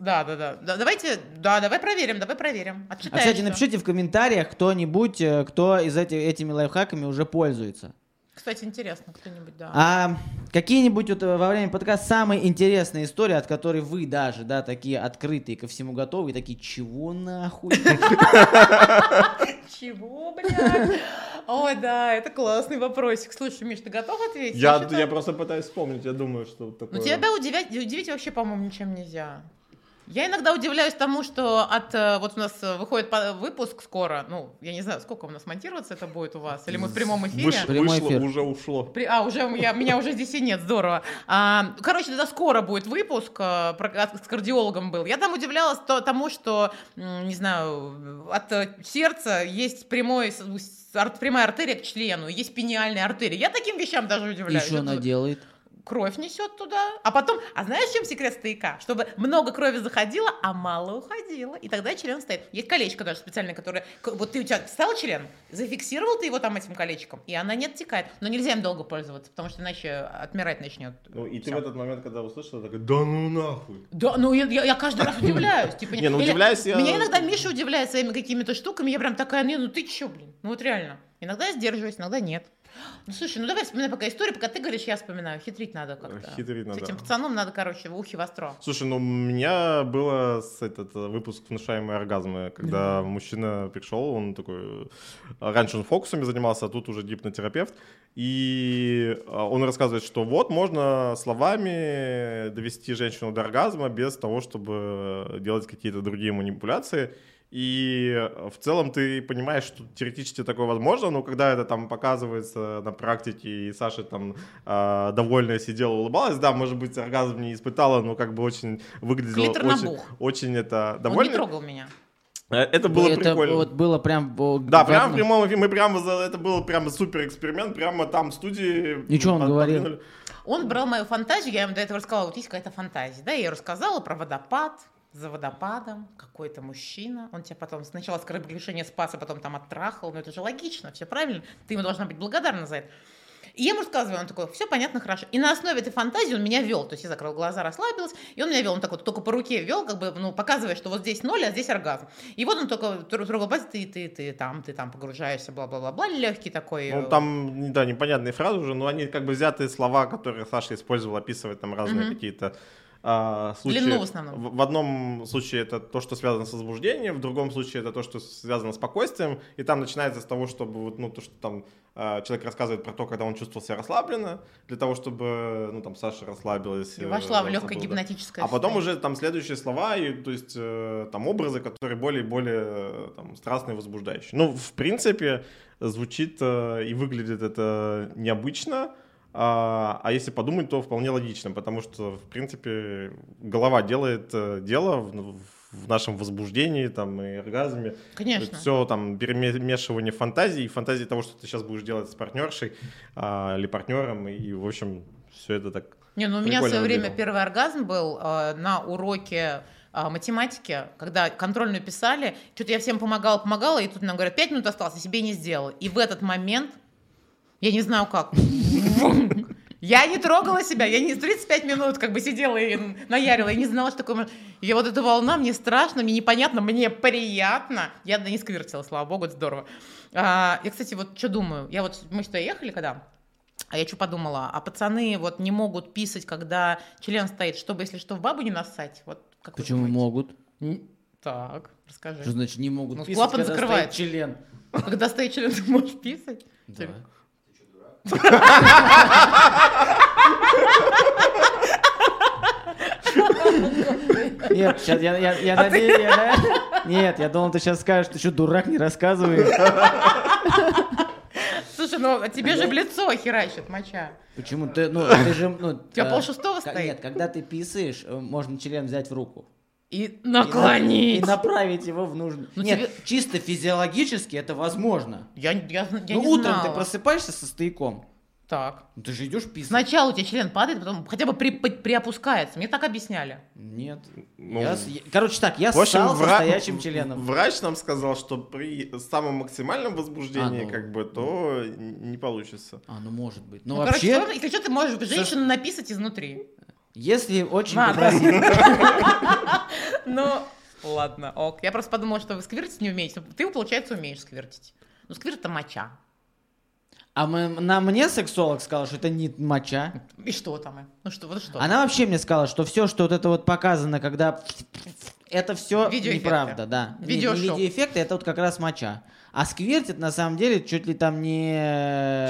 Да, да, да, да. Давайте, да, давай проверим, давай проверим. А, Отчитаешься. кстати, напишите в комментариях кто-нибудь, э, кто из этих, этими лайфхаками уже пользуется. Кстати, интересно, кто-нибудь, да. А какие-нибудь вот э, во время подкаста самые интересные истории, от которой вы даже, да, такие открытые, ко всему готовы, и такие, чего нахуй? Чего, блядь? Ой, да, это классный вопросик. Слушай, Миш, ты готов ответить? Я, что-то- я просто пытаюсь вспомнить, я думаю, что вот такое... Ну, тебя удивить, удивить вообще, по-моему, ничем нельзя. Я иногда удивляюсь тому, что от э, вот у нас э, выходит выпуск скоро, ну, я не знаю, сколько у нас монтироваться это будет у вас, или мы в прямом эфире. Выш- Прямой вышло, эфир. уже ушло. При- а, уже у меня, уже здесь и нет, здорово. А, короче, тогда скоро будет выпуск, э, про- с кардиологом был. Я там удивлялась то- тому, что, не знаю, от сердца есть прямой, прямая артерия к члену, есть пениальная артерия. Я таким вещам даже И удивляюсь. что она делает? Кровь несет туда, а потом, а знаешь, в чем секрет стояка? Чтобы много крови заходило, а мало уходило, и тогда член стоит. Есть колечко даже специальное, которое, вот ты у тебя встал член, зафиксировал ты его там этим колечком, и она не оттекает. Но нельзя им долго пользоваться, потому что иначе отмирать начнет. Ну, и ты всё. в этот момент, когда услышал, такой, да ну нахуй. Да, ну я, я- я каждый раз удивляюсь. Типа, Не, ну, удивляюсь я- Меня иногда Миша удивляет своими какими-то штуками, я прям такая, не, ну ты чё, блин? Ну вот реально. Иногда я сдерживаюсь, иногда нет. Ну слушай, ну давай вспоминай пока историю, пока ты говоришь, я вспоминаю. Хитрить надо как-то. Хитрить С надо. этим пацаном надо, короче, в ухе востро. Слушай, ну у меня было с этот э, выпуск «Внушаемые оргазмы», когда мужчина пришел, он такой... э, Раньше он фокусами занимался, а тут уже гипнотерапевт. И э, он рассказывает, что вот можно словами довести женщину до оргазма без того, чтобы делать какие-то другие манипуляции. И э, в целом ты понимаешь, что теоретически такое возможно, но когда это там показывается на практике, и Саша там э, довольная сидела, улыбалась, да, может быть, оргазм не испытала, но как бы очень выглядело Клитор очень, очень это Он не довольно. трогал меня. Э, Это было это прикольно. вот было прям... о, Да, в прямо в прямом эфире, мы прямо за, это был прямо супер эксперимент, прямо там в студии. И чё он говорил? подвинули. Он брал мою фантазию, я ему до этого рассказала, вот есть какая-то фантазия, да, я ей рассказала про водопад, за водопадом какой-то мужчина, он тебя потом сначала с кораблекрушения спас, а потом там оттрахал, ну это же логично, все правильно, ты ему должна быть благодарна за это. И я ему рассказываю, он такой, все понятно, хорошо. И на основе этой фантазии он меня вел, то есть я закрыл глаза, расслабилась, и он меня вел, он так вот только по руке вел, как бы, ну, показывая, что вот здесь ноль, а здесь оргазм. И вот он только тр- трогал пальцы, ты, ты, ты там, ты там погружаешься, бла-бла-бла-бла, легкий такой. Ну, э, там, да, непонятные фразы уже, но они как бы взятые слова, которые Саша использовал, описывать там разные Мгм. какие-то а, случае, Длину в основном. В, в одном случае это то, что связано с возбуждением, в другом случае это то, что связано с спокойствием, и там начинается с того, чтобы вот, ну, то, что там а, человек рассказывает про то, когда он чувствовал себя расслабленно, для того, чтобы, ну, там, Саша расслабилась. И э, вошла в легкое да. гипнотическое А потом уже там следующие слова, и, то есть э, там образы, которые более и более э, там, страстные и возбуждающие. Ну, в принципе, звучит и выглядит это необычно, а, а если подумать, то вполне логично, потому что, в принципе, голова делает э, дело в, в нашем возбуждении там, и оргазме. Конечно. Все там перемешивание фантазий, и фантазии того, что ты сейчас будешь делать с партнершей а, или партнером, и, и, в общем, все это так Не, ну у меня в свое время выглядело. первый оргазм был э, на уроке э, математики, когда контрольную писали, что-то я всем помогала, помогала, и тут нам говорят, пять минут осталось, а себе не сделала. И в этот момент, я не знаю как, я не трогала себя, я не 35 минут как бы сидела и наярила, я не знала, что такое... И вот эта волна, мне страшно, мне непонятно, мне приятно. Я не сквертила, слава богу, это здорово. А, я, кстати, вот что думаю, я вот, мы сюда ехали когда, а я что подумала, а пацаны вот не могут писать, когда член стоит, чтобы, если что, в бабу не нассать? Вот как Почему могут? Так, расскажи. Что значит не могут Ну, писать, клапан когда закрывается. стоит член? Когда стоит член, ты можешь писать? Да. Нет, сейчас я, я, я надеюсь, я- Нет, я думал, ты сейчас скажешь, ты что, дурак, не рассказывай. Слушай, ну а тебе же в лицо херачит моча. Почему ты, ну, ты же, ну... У тебя полшестого стоит? Нет, когда ты писаешь, э, можно член взять в руку. И И на- наклонить. И направить его в нужный... Ну, Нет, тебе- чисто физиологически это возможно. Я, я, я ну, не утром знала. ты просыпаешься со стояком. Так. Ну, ты же идешь писать. Сначала у тебя член падает, потом хотя бы при, при- приопускается. Мне так объясняли. Нет. Ну, Я я- короче так, я В общем, ссал со вра- стоячим членом. Врач нам сказал, что при самом максимальном возбуждении, А, ну. как бы, то н- не получится. А, ну может быть. Ну, Ну, вообще, короче, если что, ты можешь женщину написать изнутри. Если очень Надо. попросить. Ну, ладно, ок. Я просто подумала, что вы сквиртить не умеете. Ты, получается, умеешь сквиртить. Ну, сквирт это моча. А мы- на мне сексолог сказал, что это не моча. И что там? Ну что, вот что? Она вообще мне сказала, что все, что вот это вот показано, когда это все неправда, да. Не- не видеоэффекты, это вот как раз моча. А сквертит на самом деле чуть ли там не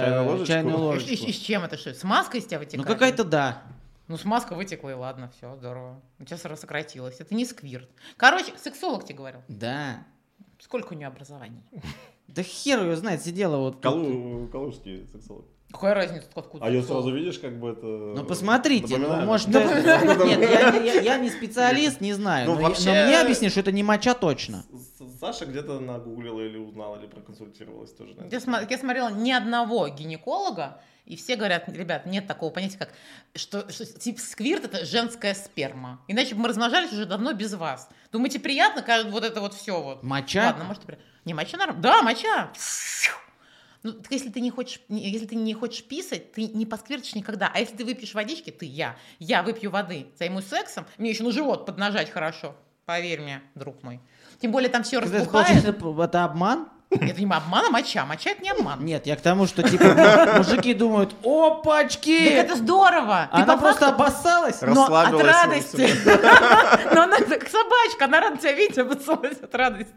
Чайную ложечку? чайную И, ложечку. и- и с чем это что? С маской из тебя Ну вытекает? какая-то да. Ну, смазка вытекла, и ладно, все, здорово. У тебя сразу сократилось. Это не сквирт. Короче, сексолог тебе говорил. Да. Сколько у нее образований? Да хер ее знает, сидела вот калужский сексолог. Какая разница, откуда? А ее сразу видишь, как бы это... Ну посмотрите, ну может... это- Нет, я, не- я- я не специалист, не знаю. Ну, но, я- вообще- но мне объясни, что это не моча точно. Саша где-то нагуглила или узнала, или проконсультировалась тоже. Я, смо- я смотрела ни одного гинеколога, и все говорят, ребят, нет такого понятия, как что, что тип сквирт это женская сперма. Иначе бы мы размножались уже давно без вас. Думаете, приятно, кажется, вот это вот все вот. Моча? Ладно, может, и при- не моча норм. Да, моча. Ну, так если ты не хочешь, если ты не хочешь писать, ты не посквертишь никогда. А если ты выпьешь водички, ты я. Я выпью воды, займусь сексом, мне еще на живот поднажать хорошо. Поверь мне, друг мой. Тем более там все Это, разбухает. получается, это обман? Это не обман, а моча. Моча это не обман. Нет, я к тому, что типа мужики думают, опачки! Так это здорово. Ты Она просто факту- обоссалась. Но от радости. Но она как собачка, она рада тебя видеть, обоссалась от радости.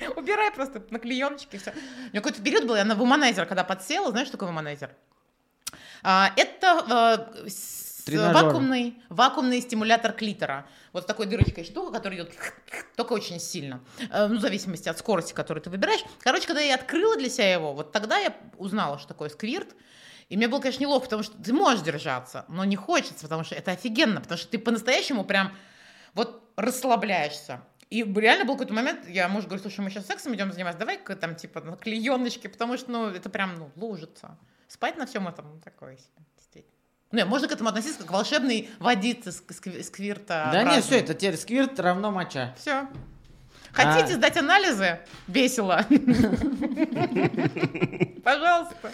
Убирай просто на клеенчике все. У меня какой-то период был, я на вуманайзер, когда подсела, знаешь, что такое вуманайзер? А, Это с- Тренажер. вакуумный, вакуумный стимулятор клитора. Вот с такой дырочкой штука, которая идет только очень сильно. Э, Ну, в зависимости от скорости, которую ты выбираешь. Короче, когда я открыла для себя его, вот тогда я узнала, что такое сквирт. И мне было, конечно, неловко, потому что ты можешь держаться, но не хочется, потому что это офигенно, потому что ты по-настоящему прям вот расслабляешься. И реально был какой-то момент, я муж говорит, слушай, мы сейчас сексом идем заниматься, давай-ка там типа на клееночке, потому что, ну, это прям, ну, лужится. Спать на всем этом, ну, такое себе, действительно. Ну, можно к этому относиться как к волшебной водице ск- скви- сквирта. Да нет, все, это теперь сквирт равно моча. Все. Хотите А. сдать анализы? Весело. Пожалуйста.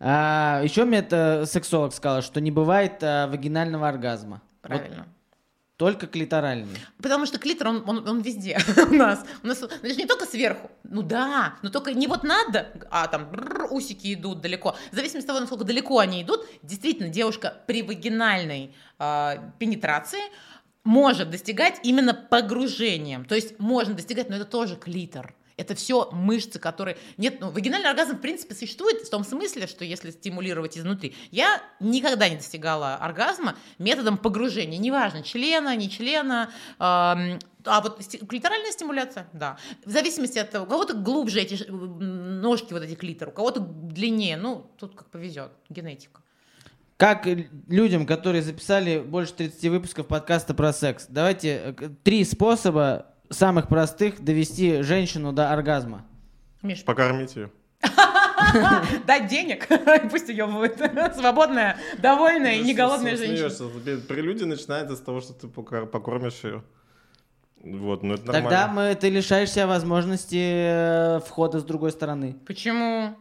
еще мне это сексолог сказал, что не бывает а, вагинального оргазма. Вот Правильно. Только клиторальный. Потому что клитор, он, он, он везде у нас. У нас значит, не только сверху. Ну да, но только не вот надо, а там бррр, усики идут далеко. В зависимости от того, насколько далеко они идут, действительно, девушка при вагинальной э, пенетрации может достигать именно погружением. То есть можно достигать, но это тоже клитор. Это все мышцы, которые... Нет, ну, вагинальный оргазм, в принципе, существует в том смысле, что если стимулировать изнутри. Я никогда не достигала оргазма методом погружения. Неважно, члена, не члена. Эм, а вот клиторальная стимуляция, да. В зависимости от того, у кого-то глубже эти ножки, вот эти клитор, у кого-то длиннее. Ну, тут как повезет, генетика. Как людям, которые записали больше 30 выпусков подкаста про секс, давайте э, три способа самых простых довести женщину до оргазма? Миш, Покормить ее. дать денег, пусть ее будет свободная, довольная и не голодная женщина. Прелюдия начинается с того, что ты покор- покормишь ее. Вот, ну это Тогда нормально. мы, ты лишаешь себя возможности э, входа с другой стороны. Почему?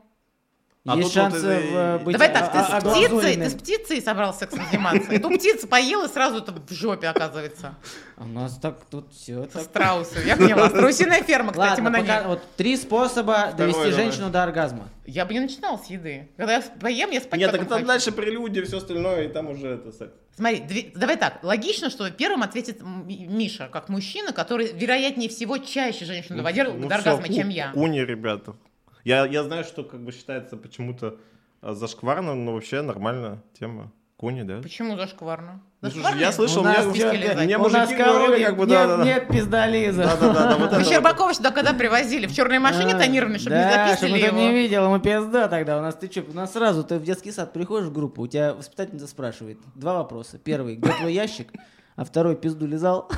А Есть тут вот шансы это в, быть Давай так, ты о- с о- птицей, оглазуренным. ты с птицей собрался сексом заниматься. Эту птицу поел и сразу это в жопе оказывается. У нас так тут все Со так. страусом. Я поняла. Страусиная ферма, кстати, мы на ней. вот три способа довести женщину до оргазма. Я бы не начинала с еды. Когда я поем, я спать Нет, так там дальше прелюдия, все остальное, и там уже это секс. Смотри, давай так. Логично, что первым ответит Миша, как мужчина, который, вероятнее всего, чаще женщину доводил Ну до оргазма, чем я. Куни, ребята. Я, я знаю, что как бы считается почему-то а, зашкварно, но вообще нормальная тема. Куни, да? Почему зашкварно? Ну, слушай, я слышал, У мне, списки мне- У мужики говорили, как бы, нет, да, да, нет пиздолиза. да, да, да, вот Вы Щербакова сюда когда привозили? В черной машине А, тонированной, чтобы не Да, записали чтобы не видел, ему пизда тогда. У нас ты что, у нас сразу, ты в детский сад приходишь в группу, у тебя воспитательница спрашивает. Два вопроса. Первый, где твой ящик? А второй, пизду лизал?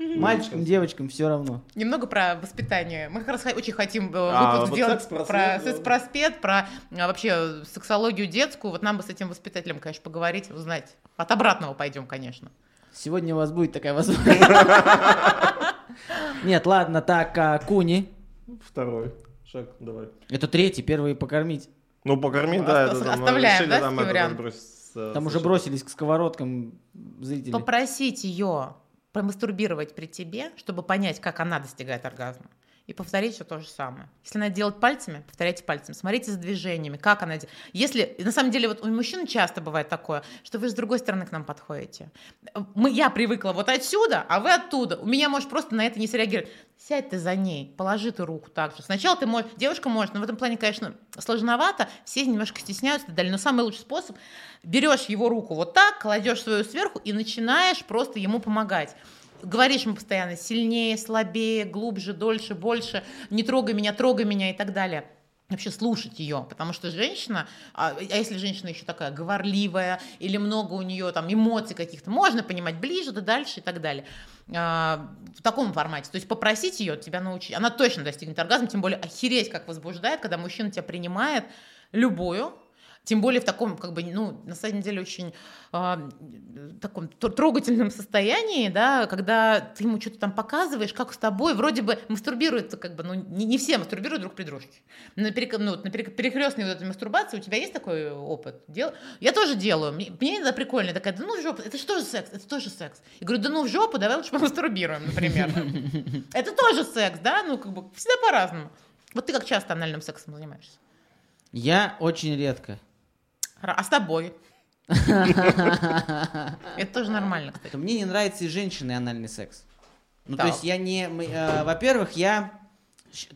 Мальчикам, девочкам все равно. Немного про воспитание. Мы как раз очень хотим э, А, выпуск сделать про секс-проспект, про а, вообще сексологию детскую. Вот нам бы с этим воспитателем, конечно, поговорить, узнать. От обратного пойдем, конечно. Сегодня у вас будет такая возможность. Нет, ладно, так, а, куни. Второй шаг, давай. Это третий, первый покормить. Ну, покормить, да, это там оставляем, да, там это с- уже бросились к сковородкам зрители. Попросить ее промастурбировать при тебе, чтобы понять, как она достигает оргазма. И повторить все то же самое. Если надо делать пальцами, повторяйте пальцами. Смотрите за движениями, как она делает. Если, на самом деле, вот у мужчин часто бывает такое, что вы с другой стороны к нам подходите. Мы, я привыкла вот отсюда, а вы оттуда. У меня можешь просто на это не среагировать. Сядь ты за ней, положи ты руку так же. Сначала ты можешь, девушка может, но в этом плане, конечно, сложновато, все немножко стесняются и так далее. Но самый лучший способ, берешь его руку вот так, кладешь свою сверху и начинаешь просто ему помогать. Говоришь ему постоянно сильнее, слабее, глубже, дольше, больше, не трогай меня, трогай меня и так далее вообще слушать ее, потому что женщина, а, а если женщина еще такая говорливая или много у нее там эмоций каких-то, можно понимать ближе, да дальше и так далее. А, в таком формате. То есть попросить ее тебя научить, она точно достигнет оргазма, тем более охереть как возбуждает, когда мужчина тебя принимает любую, тем более в таком, как бы, ну, на самом деле, очень а, таком тр- трогательном состоянии, да, когда ты ему что-то там показываешь, как с тобой, вроде бы мастурбирует, как бы, ну, не, не все мастурбируют друг при дружке. На, перек, ну, на перек- перекрестной вот этой мастурбации у тебя есть такой опыт? Дел... Я тоже делаю. Мне, мне это прикольно. Такая, да ну в жопу, это же тоже секс, это тоже секс. Я говорю, да ну в жопу, давай лучше помастурбируем, например. Это тоже секс, да? Ну, как бы, всегда по-разному. Вот ты как часто анальным сексом занимаешься? Я очень редко. А с тобой? Это тоже нормально, кстати. Мне не нравится и женщины анальный секс. Ну, то есть я не... э, во-первых, я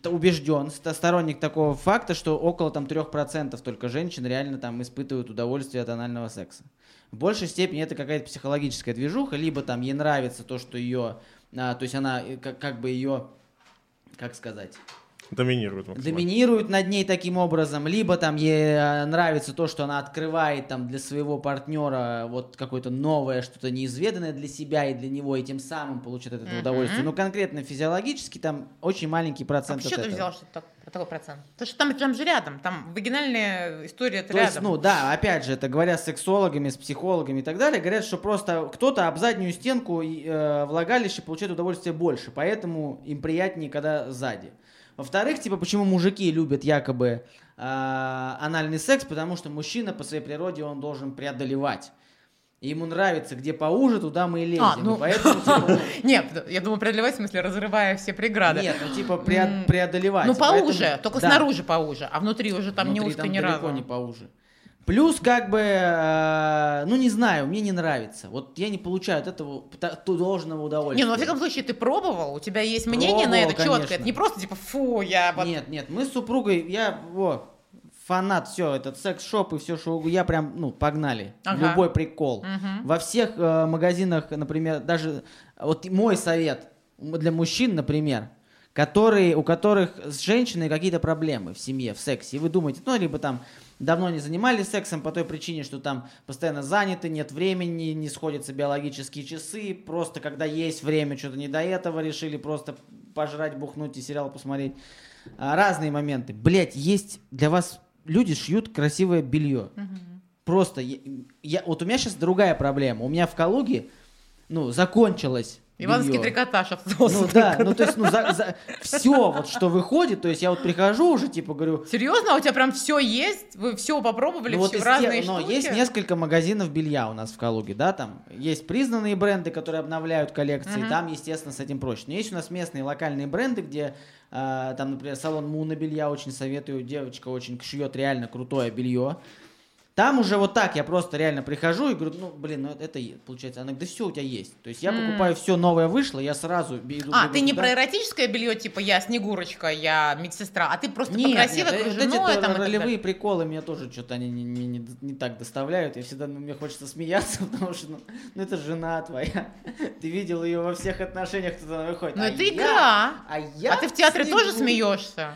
убежден, ст- сторонник такого факта, что около там 3% только женщин реально там испытывают удовольствие от анального секса. В большей степени это какая-то психологическая движуха, либо там ей нравится то, что ее... а, то есть она э, как, как бы ее... Как сказать? Доминирует максимально. доминирует над ней таким образом, либо там ей э, нравится то, что она открывает там для своего партнера вот какое-то новое, что-то неизведанное для себя и для него, и тем самым получает этого Мгм. удовольствие. Но конкретно физиологически там очень маленький А процент почему от ты этого. взяла, что так, такой процент? Потому что там, там же рядом, там вагинальная история это То есть, рядом. ну да, опять же, это говоря с сексологами, с психологами и так далее, говорят, что просто кто-то об заднюю стенку э, влагалище получает удовольствие больше, поэтому им приятнее, когда сзади. Во-вторых, типа, почему мужики любят якобы э, анальный секс, потому что мужчина по своей природе он должен преодолевать. И ему нравится, где поуже, туда мы и лезем. А, ну. И поэтому, типа, Нет, я думаю, преодолевать в смысле разрывая все преграды. Нет, ну типа преодолевать. Ну, поуже, Поэтому- только да, снаружи поуже, а внутри уже там не внутри узко там ни разу. не поуже. Плюс, как бы, э, ну не знаю, мне не нравится. Вот я не получаю от этого та- ту- должного Не, удовольствия. ну, во всяком случае, ты пробовал, у тебя есть мнение на Пробовал, это четкое. конечно. Это не просто типа, фу, я вот... Нет, нет, мы с супругой, я, во, фанат, все, этот секс-шоп и все, что угодно, я прям, ну, погнали. Ага. Любой прикол. Мгм. Во всех э, магазинах, например, даже, вот мой совет для мужчин, например, которые, у которых с женщиной какие-то проблемы в семье, в сексе, и вы думаете, ну, либо там давно не занимались сексом по той причине, что там постоянно заняты, нет времени, не сходятся биологические часы, просто когда есть время, что-то не до этого решили просто пожрать, бухнуть и сериал посмотреть. А, разные моменты. Блять, есть для вас люди шьют красивое белье. Просто я, я- вот у меня сейчас другая проблема. У меня в Калуге, ну, закончилось. Ивановский трикотаж Ну да, ну то есть, ну, все, вот что выходит, то есть я вот прихожу уже, типа, говорю, Серьезно? А у тебя прям все есть? Вы все попробовали, ну вот все из разные но штуки? есть несколько магазинов белья у нас в Калуге, да, там есть признанные бренды, которые обновляют коллекции, Мгм. там, естественно, с этим проще. Но есть у нас местные локальные бренды, где а, там, например, салон Муна белья очень советую, девочка очень шьет реально крутое белье. Там уже вот так я просто реально прихожу и говорю, ну, блин, ну это получается. Она говорит, да все у тебя есть. То есть я М. покупаю все новое вышло, я сразу иду. А, ты не туда. про эротическое белье, типа я Снегурочка, я медсестра, а ты просто Нет, по красивой нет, кружевное эти там ролевые приколы меня тоже что-то они не, не- не- не так доставляют. Я всегда, ну, мне хочется смеяться, потому что, ну, ну, это жена твоя. Ты видел ее во всех отношениях, кто она выходит. Ну А это я- игра. А я А ты в театре тоже Снегурочка. смеешься?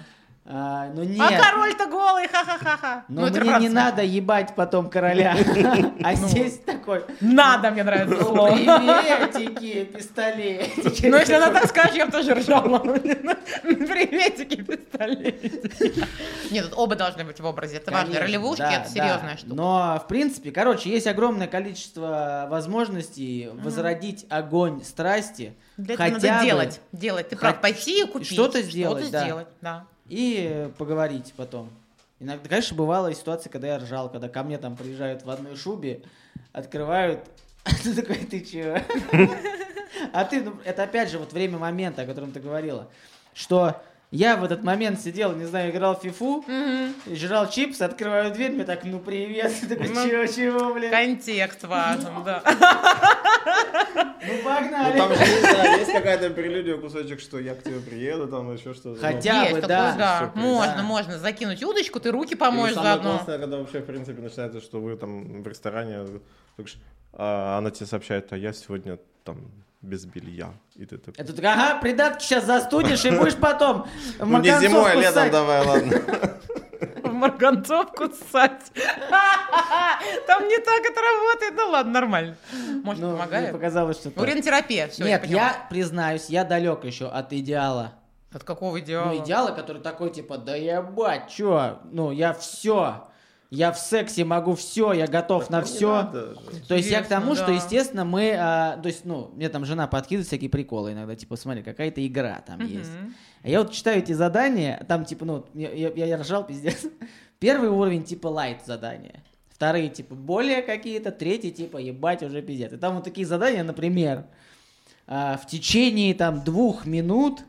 А, ну нет. А король-то голый, ха-ха-ха-ха. Но Ну, мне не надо ебать потом короля. А Ну. здесь такой, Надо, мне нравится ну, слово. приветики, пистолетики. Ну, если она так скажет, я бы тоже ржала. Приветики, пистолетики. Нет, тут оба должны быть в образе. Это важно. Ролевушки это серьезная штука. Но, в принципе, короче, есть огромное количество возможностей возродить огонь страсти. Для этого надо делать. Делать. Ты прав. Пойти и купить. что-то сделать, Что-то да. сделать, да. И поговорить потом. Иногда, конечно, бывала и ситуация, когда я ржал, когда ко мне там приезжают в одной шубе, открывают, а ты такой, ты чего? А ты, ну, это опять же вот время момента, о котором ты говорила, что я в этот момент сидел, не знаю, играл в фифу, Мгм. жрал чипсы, открываю дверь, мне так, ну привет, такой, Ну, чего, чего, блин, Контекст важен, да. ну Ну погнали. там же есть, да, есть какая-то прелюдия, кусочек, что я к тебе приеду, там еще что-то. Хотя Есть бы, да. Можно, Да. можно закинуть удочку, ты руки И помоешь самое заодно. классное, когда вообще, в принципе, начинается, что вы там в ресторане, что, а, она тебе сообщает, а я сегодня там без белья. И ты такой, Это такой, ага, придатки сейчас застудишь и будешь потом ну не марганцовку зимой, а летом ссать». давай, ладно. В марганцовку ссать. Там не так это работает. Ну ладно, нормально. Может, Ну, мне помогает? показалось, что так. Уринотерапия, все, Нет, я я, признаюсь, я далек еще от идеала. От какого идеала? Ну, идеала, который такой, типа, да ебать, чё? Ну, я все. Я в сексе могу все, я готов на все. То есть я к тому, Интересно, что, да. естественно, мы, а, то есть, ну, мне там жена подкидывает всякие приколы иногда, типа, смотри, какая-то игра там есть. Мгм. А я вот читаю эти задания, там, типа, ну, я, я, я ржал, пиздец. Первый уровень, типа, лайт задания. Вторые, типа, более какие-то. Третий, типа, ебать, уже пиздец. И там вот такие задания, например, а, в течение, там, двух минут,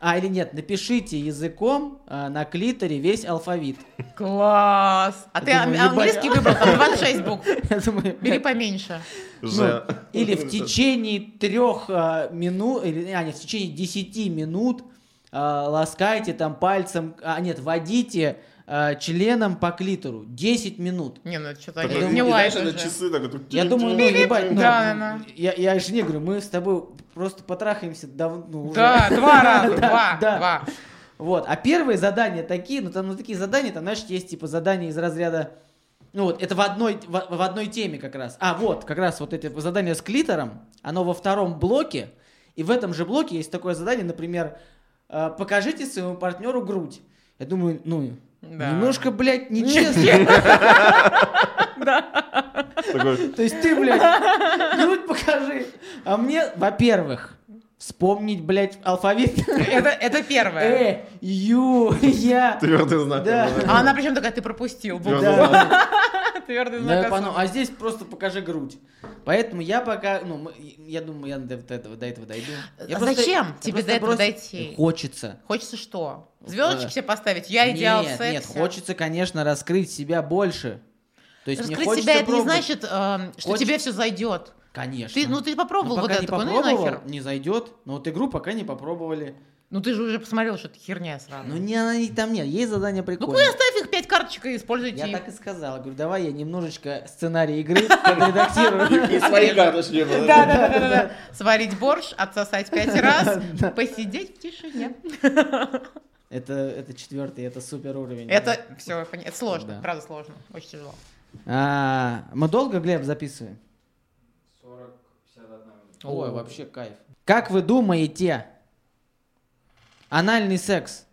а, или нет, напишите языком а, на клиторе весь алфавит. Класс. А ты думаю, ан- ебать. английский выбрал, там 26 букв. Я думаю, Бери поменьше. Ну, или в течение трех минут, или, а, нет, в течение десяти минут а, ласкайте там пальцем, а, нет, водите а, членом по клитору. 10 минут. Не, ну это что-то Такой, не знаешь, это уже. часы, так вот, Я думаю, ну, ебать, ну, Да, да, да. я, я жене говорю, мы с тобой просто потрахаемся давно ну, уже. Да, два раза, два, два. Вот, а первые задания такие, ну там ну, такие задания, там, знаешь, есть типа задания из разряда, ну вот, это в одной, в, в одной теме как раз. А, вот, как раз вот это задание с клитором, оно во втором блоке, и в этом же блоке есть такое задание, например, э, покажите своему партнеру грудь. Я думаю, ну, Да. немножко, блядь, нечестно. Такой, То есть ты, блядь, грудь покажи. А мне, во-первых, вспомнить, блядь, алфавит. Это, это первое. Э, ю, я. Твердый знак. Да. А она причем такая, ты пропустил. Твердый Да. знак. Твердый Да, знак особенности. а здесь просто покажи грудь. Поэтому я пока, ну, мы- я думаю, я до этого, до этого дойду. Я А просто- зачем я тебе до этого дойти? Хочется. Хочется что? Звездочки Э, себе поставить? Я идеал нет, секса. нет, хочется, конечно, раскрыть себя больше. То есть Раскрыть себя это не значит, эм, что Хочется- тебе все зайдет. Конечно. Ты, ну ты Ну, попробовал вот пока это, не такой, ну попробовал, нахер. не зайдет. Но вот игру пока не попробовали. Ну ты же уже посмотрел, что это херня сразу. Ну не, она не там нет, есть задание Ну прикольное. куда оставь их пять карточек и используйте Я их. так и сказала. Говорю, давай я немножечко сценарий игры подредактирую. И свои карточки. Да, да, да, да. Сварить борщ, отсосать пять раз, посидеть в тишине. Это, это четвертый, это супер уровень. Это все, это сложно, Да. правда сложно, очень тяжело. А, мы долго, Глеб, записываем? 40-51 минута. Ой, О. вообще кайф. Как вы думаете, анальный секс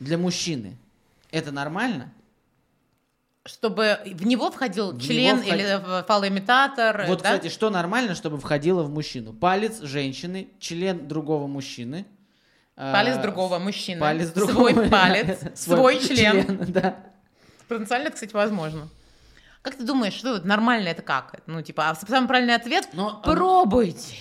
для мужчины это нормально? Чтобы в него входил В член него вход- или фалоимитатор, Вот, да? кстати, что нормально, чтобы входило в мужчину? Палец женщины, член другого мужчины. а, Палец другого мужчины. Палец другого. Свой палец, свой член. Да. Потенциально, это, кстати, возможно. Как ты думаешь, что нормально это как? Ну, типа, а самый правильный ответ Но, а, пробуйте.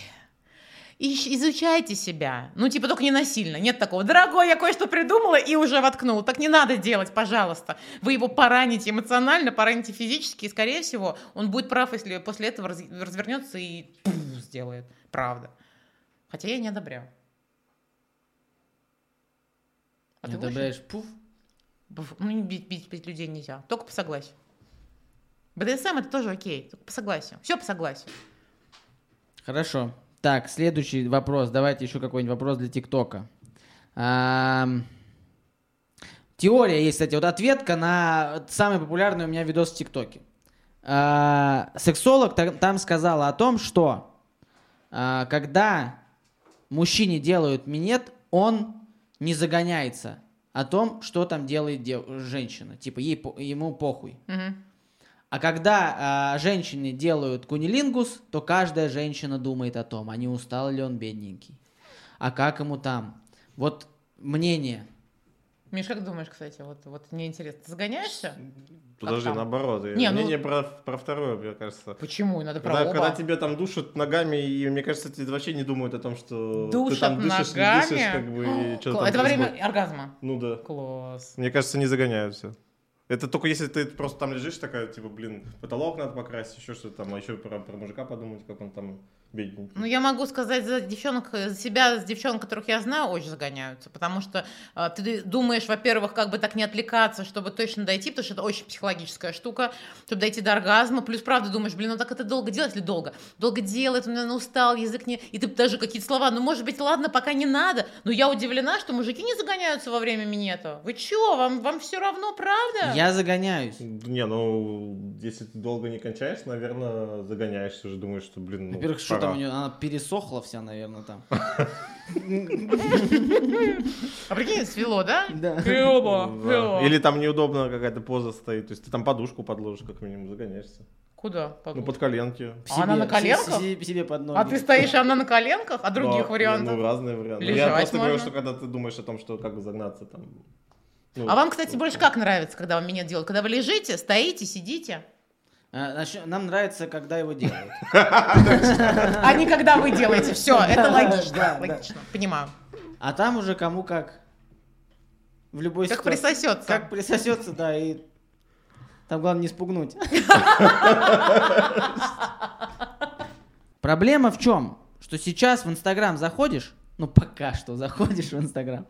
Ищ- изучайте себя. Ну, типа, только не насильно. Нет такого. Дорогой, я кое-что придумала и уже воткнул. Так не надо делать, пожалуйста. Вы его пораните эмоционально, пораните физически, и, скорее всего, он будет прав, если после этого раз- развернется и пуф, сделает. Правда. Хотя я не одобряю. А не ты одобряешь пуф? Бф, Ну, бить, бить, бить людей нельзя. Только по согласию. БДСМ это тоже окей. По согласию. Все по согласию. Хорошо. Так, следующий вопрос. Давайте еще какой-нибудь вопрос для ТикТока. Теория есть, кстати, вот ответка на самый популярный у меня видос в ТикТоке. А, Сексолог та- там сказала о том, что а, когда мужчине делают минет, он не загоняется о том, что там делает дев- женщина. Типа ей, ему похуй. Мгм. А когда а, женщины делают кунилингус, то каждая женщина думает о том, а не устал ли он бедненький. А как ему там? Вот мнение. Миш, как думаешь, кстати, вот, вот мне интересно, ты загоняешься? Подожди, там? наоборот. Не, ну- Мнение про, про второе, мне кажется. Почему? Надо про Когда, оба. когда тебя там душат ногами, и мне кажется, ты вообще не думают о том, что Душат ты там дышишь, не ногами? дышишь, как бы, и что Кла- там Это во время оргазма. Ну да. Класс. Мне кажется, не загоняют все. Это только если ты просто там лежишь, такая, типа, блин, потолок надо покрасить, еще что-то там, а еще про, про мужика подумать, как он там бедненький. Ну, я могу сказать за девчонок, за себя, с девчонок, которых я знаю, очень загоняются, потому что а, ты думаешь, во-первых, как бы так не отвлекаться, чтобы точно дойти, потому что это очень психологическая штука, чтобы дойти до оргазма, плюс, правда, думаешь, блин, ну так это долго делать или долго? Долго делает, у меня ну, устал, язык не... И ты даже какие-то слова, ну, может быть, ладно, пока не надо, но я удивлена, что мужики не загоняются во время минета. Вы чё, вам, вам все равно, правда? Я загоняюсь. Не, ну, если ты долго не кончаешь, наверное, загоняешься уже, думаешь, что, блин, ну, Во-первых, что там у нее? Она пересохла вся, наверное, там. А прикинь, свело, да? Да. Клёво. Или там неудобно какая-то поза стоит, то есть ты там подушку подложишь, как минимум, загоняешься. Куда? Ну, под коленки. А она на коленках? себе- себе под ноги. А ты стоишь, а она на коленках? А других Да, вариантов? Ну, разные варианты. Лежать Я просто говорю, что когда ты думаешь о том, что как бы загнаться там. ну, А вам, кстати, больше как нравится, когда вам минет делают? Когда вы лежите, стоите, сидите? Начнём- Нам нравится, когда его делают. А не когда вы делаете. Все, это логично. Понимаю. А там уже кому как. В любой Как присосется. Как присосется, да, и там главное не спугнуть. Проблема в чем? Что сейчас в Инстаграм заходишь, ну пока что заходишь в Инстаграм,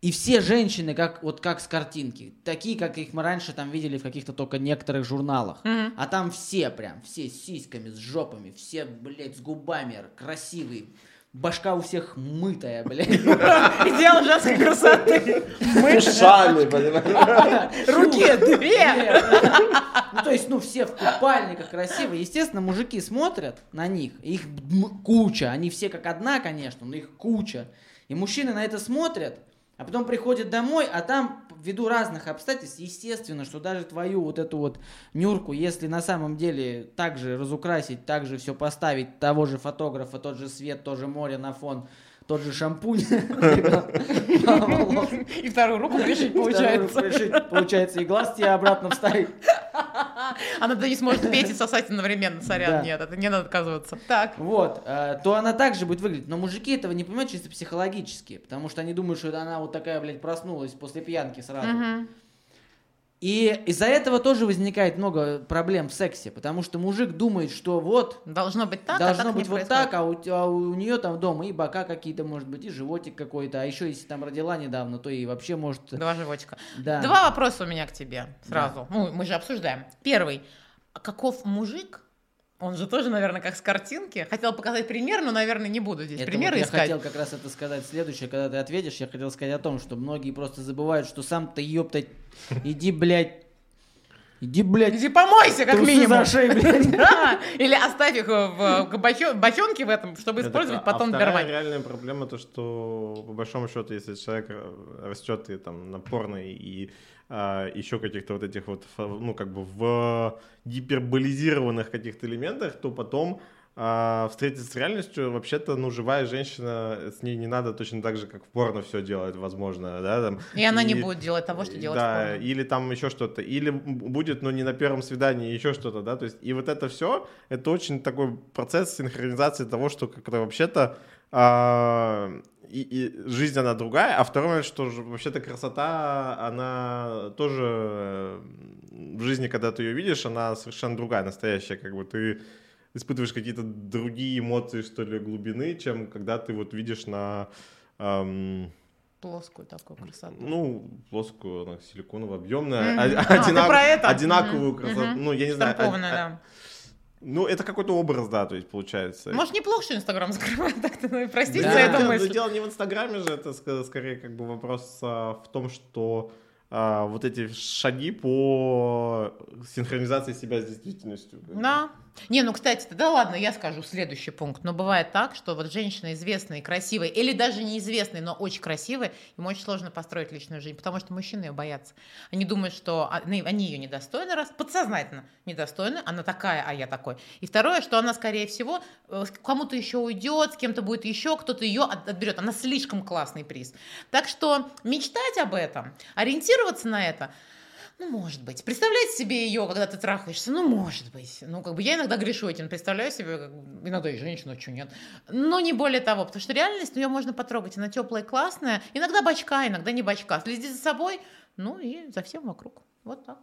и все женщины, как вот как с картинки, такие, как их мы раньше там видели в каких-то только некоторых журналах. Мгм. А там все прям, все с сиськами, с жопами, все, блядь, с губами, красивые. Башка у всех мытая, блядь. Идеал женской красоты. Шами, понимаешь? Руки две. Ну, то есть, ну, все в купальниках красивые. Естественно, мужики смотрят на них, их куча. Они все как одна, конечно, но их куча. И мужчины на это смотрят, а потом приходят домой, а там, ввиду разных обстоятельств, естественно, что даже твою вот эту вот нюрку, если на самом деле так же разукрасить, так же все поставить, того же фотографа, тот же свет, то же море на фон, тот же шампунь, И вторую руку пришить получается. получается, и глаз тебе обратно вставить. Она да не сможет петь и сосать одновременно, сорян, Да. нет, это не надо отказываться. Так. Вот, э, то она также будет выглядеть. Но мужики этого не понимают чисто психологически, потому что они думают, что она вот такая, блядь, проснулась после пьянки сразу. И из-за этого тоже возникает много проблем в сексе, потому что мужик думает, что вот Должно быть так, а должно так не быть вот происходит. так, а у, а у нее там дома и бока какие-то, может быть, и животик какой-то, а еще если там родила недавно, то и вообще может... Два животика. Да. Два вопроса у меня к тебе сразу. Ну, мы же обсуждаем. Первый. А каков мужик? Он же тоже, наверное, как с картинки. Хотел показать пример, но, наверное, не буду здесь Это примеры вот я искать. хотел как раз это сказать следующее, когда ты ответишь, я хотел сказать о том, что многие просто забывают, что сам-то ёптать, иди, блядь, иди, блядь, Иди помойся, как трусы минимум. зашей, блядь. Да, Или оставь их в, в бочо- бочонке в этом, чтобы использовать ка- потом а рвания. реальная проблема то, что по большому счету, если человек растет и там на порной и а, еще каких-то вот этих вот, ну как бы в гиперболизированных каких-то элементах, то потом а, встретиться с реальностью, вообще-то, ну, живая женщина, с ней не надо точно так же, как в порно все делать, возможно, да, там. И она не будет делать того, что делает в Да, порно. или там еще что-то, или будет, но не на первом свидании, еще что-то, да, то есть, и вот это все, это очень такой процесс синхронизации того, что как-то вообще-то а, и, и жизнь, она другая, а второй момент, что же вообще-то красота, она тоже в жизни, когда ты ее видишь, она совершенно другая, настоящая, как бы ты испытываешь какие-то другие эмоции, что ли, глубины, чем когда ты вот видишь на... ам, Плоскую такую красоту. ну, плоскую, она силиконовая, объемная, Мгм. а- А, одинак- это? одинаковую Мгм, красоту. мгм. Ну, я не знаю. а- Штампованная, а- да. Ну, это какой-то образ, да, то есть получается. Может, неплохо, что Инстаграм закрывает так-то, ну и простите Да. за эту но мысль. дело не в Инстаграме же, это ск- скорее как бы вопрос а, в том, что а, вот эти шаги по синхронизации себя с действительностью. Да. Не, ну, кстати, да ладно, я скажу следующий пункт. Но бывает так, что вот женщина известная и красивая, или даже неизвестная, но очень красивая, им очень сложно построить личную жизнь, потому что мужчины ее боятся. Они думают, что они, они ее недостойны, раз подсознательно недостойны, она такая, а я такой. И второе, что она, скорее всего, э, кому-то еще уйдет, с кем-то будет еще, кто-то ее от- отберет. Она слишком классный приз. Так что мечтать об этом, ориентироваться на это, ну, может быть. Представлять себе ее, когда ты трахаешься, ну, может быть. Ну, как бы я иногда грешу этим, представляю себе, как бы, иногда и женщину, а что нет. Но не более того, потому что реальность, ну, ее можно потрогать, она теплая, классная. Иногда бачка, иногда не бачка. Следи за собой, ну, и за всем вокруг. Вот так.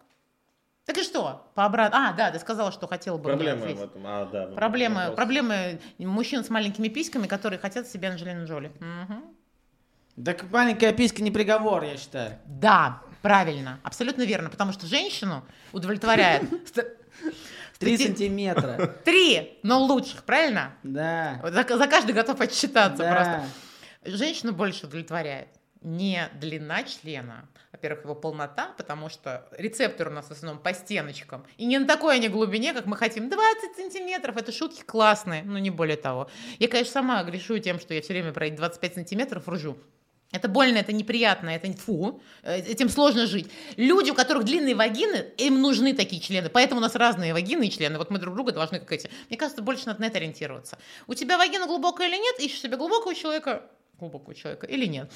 Так и что? По обратно. А, да, ты сказала, что хотела бы ответить. в этом. А, да, Проблемы, вопрос. проблемы мужчин с маленькими письками, которые хотят себе Анджелину Джоли. Мгм. Так маленькая писька не приговор, я считаю. Да, правильно, абсолютно верно, потому что женщину удовлетворяет Три сантиметра. три, но лучших, правильно? Да. За, за каждый готов отчитаться Да. просто. Женщину больше удовлетворяет не длина члена, во-первых, его полнота, потому что рецепторы у нас в основном по стеночкам. И не на такой они глубине, как мы хотим. 20 сантиметров, это шутки классные, но не более того. Я, конечно, сама грешу тем, что я все время про эти 25 сантиметров ржу. Это больно, это неприятно, это фу, э, этим сложно жить. Люди, у которых длинные вагины, им нужны такие члены, поэтому у нас разные вагины и члены. Вот мы друг друга должны как эти. Мне кажется, больше надо на это ориентироваться. У тебя вагина глубокая или нет, ищешь себе глубокого человека, глубокого человека или нет.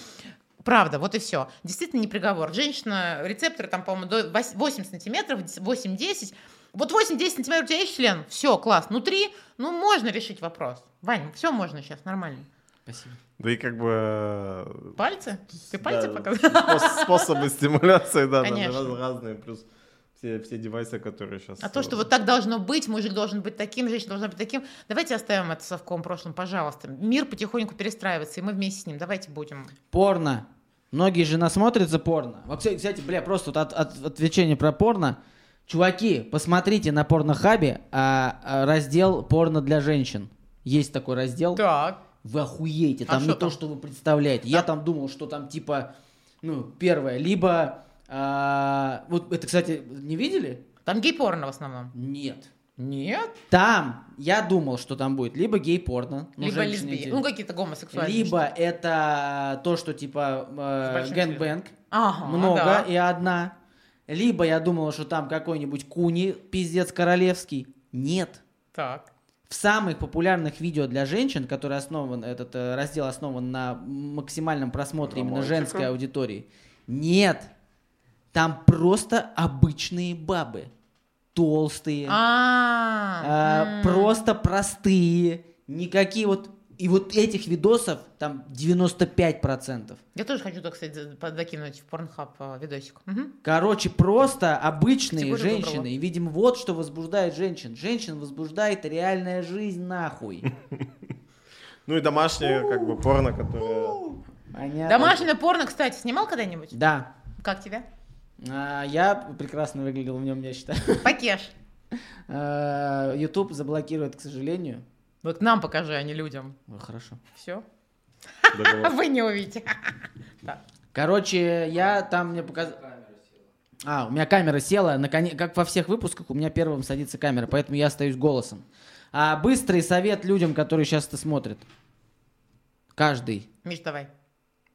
Правда, вот и все. Действительно не приговор. Женщина, рецепторы там, по-моему, до 8 сантиметров, 8-10. Вот 8-10 сантиметров у тебя есть член? Все, класс. Внутри, ну, можно решить вопрос. Вань, все можно сейчас, нормально. Спасибо. Да и как бы... э, Пальцы? Ты пальцы да, показал? спос- Способы стимуляции, да, Конечно. раз- разные, плюс все, все девайсы, которые сейчас... А то, что вот так должно быть, мужик должен быть таким, женщина должна быть таким, давайте оставим это совковом прошлом, пожалуйста. Мир потихоньку перестраивается, и мы вместе с ним. Давайте будем. Порно. Многие же насмотрятся порно. Вот, кстати, бля, просто вот от, от- отвлечение про порно. Чуваки, посмотрите на порнохабе а, а, раздел порно для женщин. Есть такой раздел. Так. Вы охуеете, А там не что то, там? что вы представляете. Я там думал, что там типа, ну, первое, либо... а, вот это, кстати, не видели? Там гей-порно в основном. Нет. Нет. Там, я думал, что там будет либо гей-порно. ну, Либо лесбиян. Ну, какие-то гомосексуальные. Либо это то, что типа э, большим gangbang, Ага, много да. и одна. Либо я думал, что там какой-нибудь куни, пиздец королевский. Нет. Так. В самых популярных видео для женщин, который основан, этот э, раздел основан на максимальном просмотре именно Романтика. женской аудитории. Нет. Там просто обычные бабы. толстые, А, а, просто простые, никакие вот... И вот этих видосов там 95%. Я тоже хочу, так под- закинуть в порнхаб э, видосик. Мгм. Короче, просто обычные Категорию женщины. выбрала. И, видимо, вот что возбуждает женщин. Женщин возбуждает реальная жизнь нахуй. Ну и домашнее, как бы, порно, которое... Понятно? Домашнее порно, кстати, снимал когда-нибудь? Да. Как тебя? А, я прекрасно выглядел в нем, я считаю. Покеш. А, YouTube заблокирует, к сожалению. Вот нам покажи, а не людям. Ой, Хорошо. Все. Вы не увидите. Да. Короче, я там мне показал... А, у меня камера села, наконе- как во всех выпусках, у меня первым садится камера, поэтому я остаюсь голосом. А быстрый совет людям, которые сейчас это смотрят. Каждый. Миш, давай.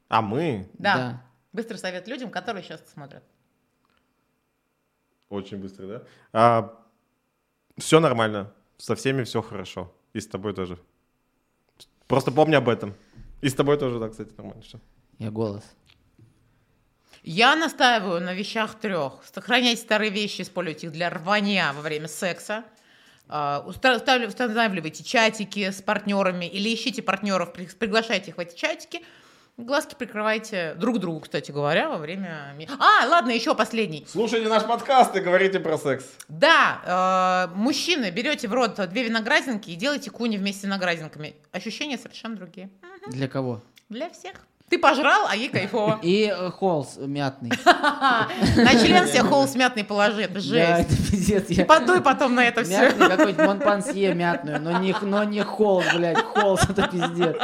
А мы? Да. Быстрый совет людям, которые сейчас смотрят. Очень быстро, да? А, все нормально. Со всеми все хорошо. И с тобой тоже. Просто помни об этом. И с тобой тоже, да, кстати, нормально все. Я голос. Я настаиваю на вещах трех. Сохраняйте старые вещи, используйте их для рвания во время секса. Уставля- Устанавливайте чатики с партнерами или ищите партнеров, при- приглашайте их в эти чатики. Глазки прикрывайте друг другу, кстати говоря, во время... А, ладно, еще последний. Слушайте наш подкаст и говорите про секс. Да, э, мужчины, берете в рот две виноградинки и делайте куни вместе с виноградинками. Ощущения совершенно другие. Для кого? Для всех. Ты пожрал, а ей кайфово. И э, холс мятный. На член себе холст мятный положи, это Да, жесть. это пиздец. И Я... подуй потом на это все. Мятный какой-нибудь Монпансье мятную, но не, но не холс, блядь, холс, это пиздец.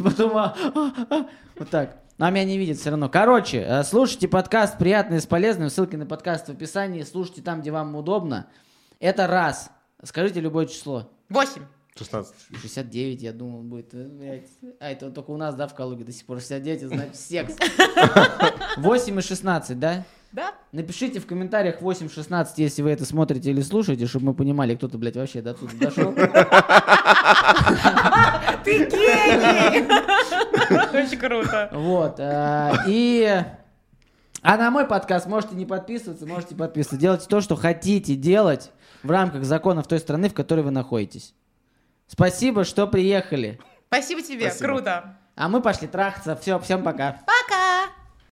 Ты потом... а, а, а, вот так. Но меня не видит все равно. Короче, э, слушайте подкаст «Приятное с полезным». Ссылки на подкаст в описании. Слушайте там, где вам удобно. Это раз. Скажите любое число. Восемь. 16. 69, я думал, будет. э. А, это только у нас, да, в Калуге до сих пор 69, значит, секс. 8 и 16, да? Да? Напишите в комментариях 8-16, если вы это смотрите или слушаете, чтобы мы понимали, кто-то, блядь, вообще до тут дошел. Ты гений! Очень круто. Вот. э, И... А на мой подкаст можете не подписываться, можете подписываться. Делайте то, что хотите делать в рамках законов той страны, в которой вы находитесь. Спасибо, что приехали. Спасибо тебе, Спасибо. круто. А мы пошли трахаться. Все, всем пока. Пока!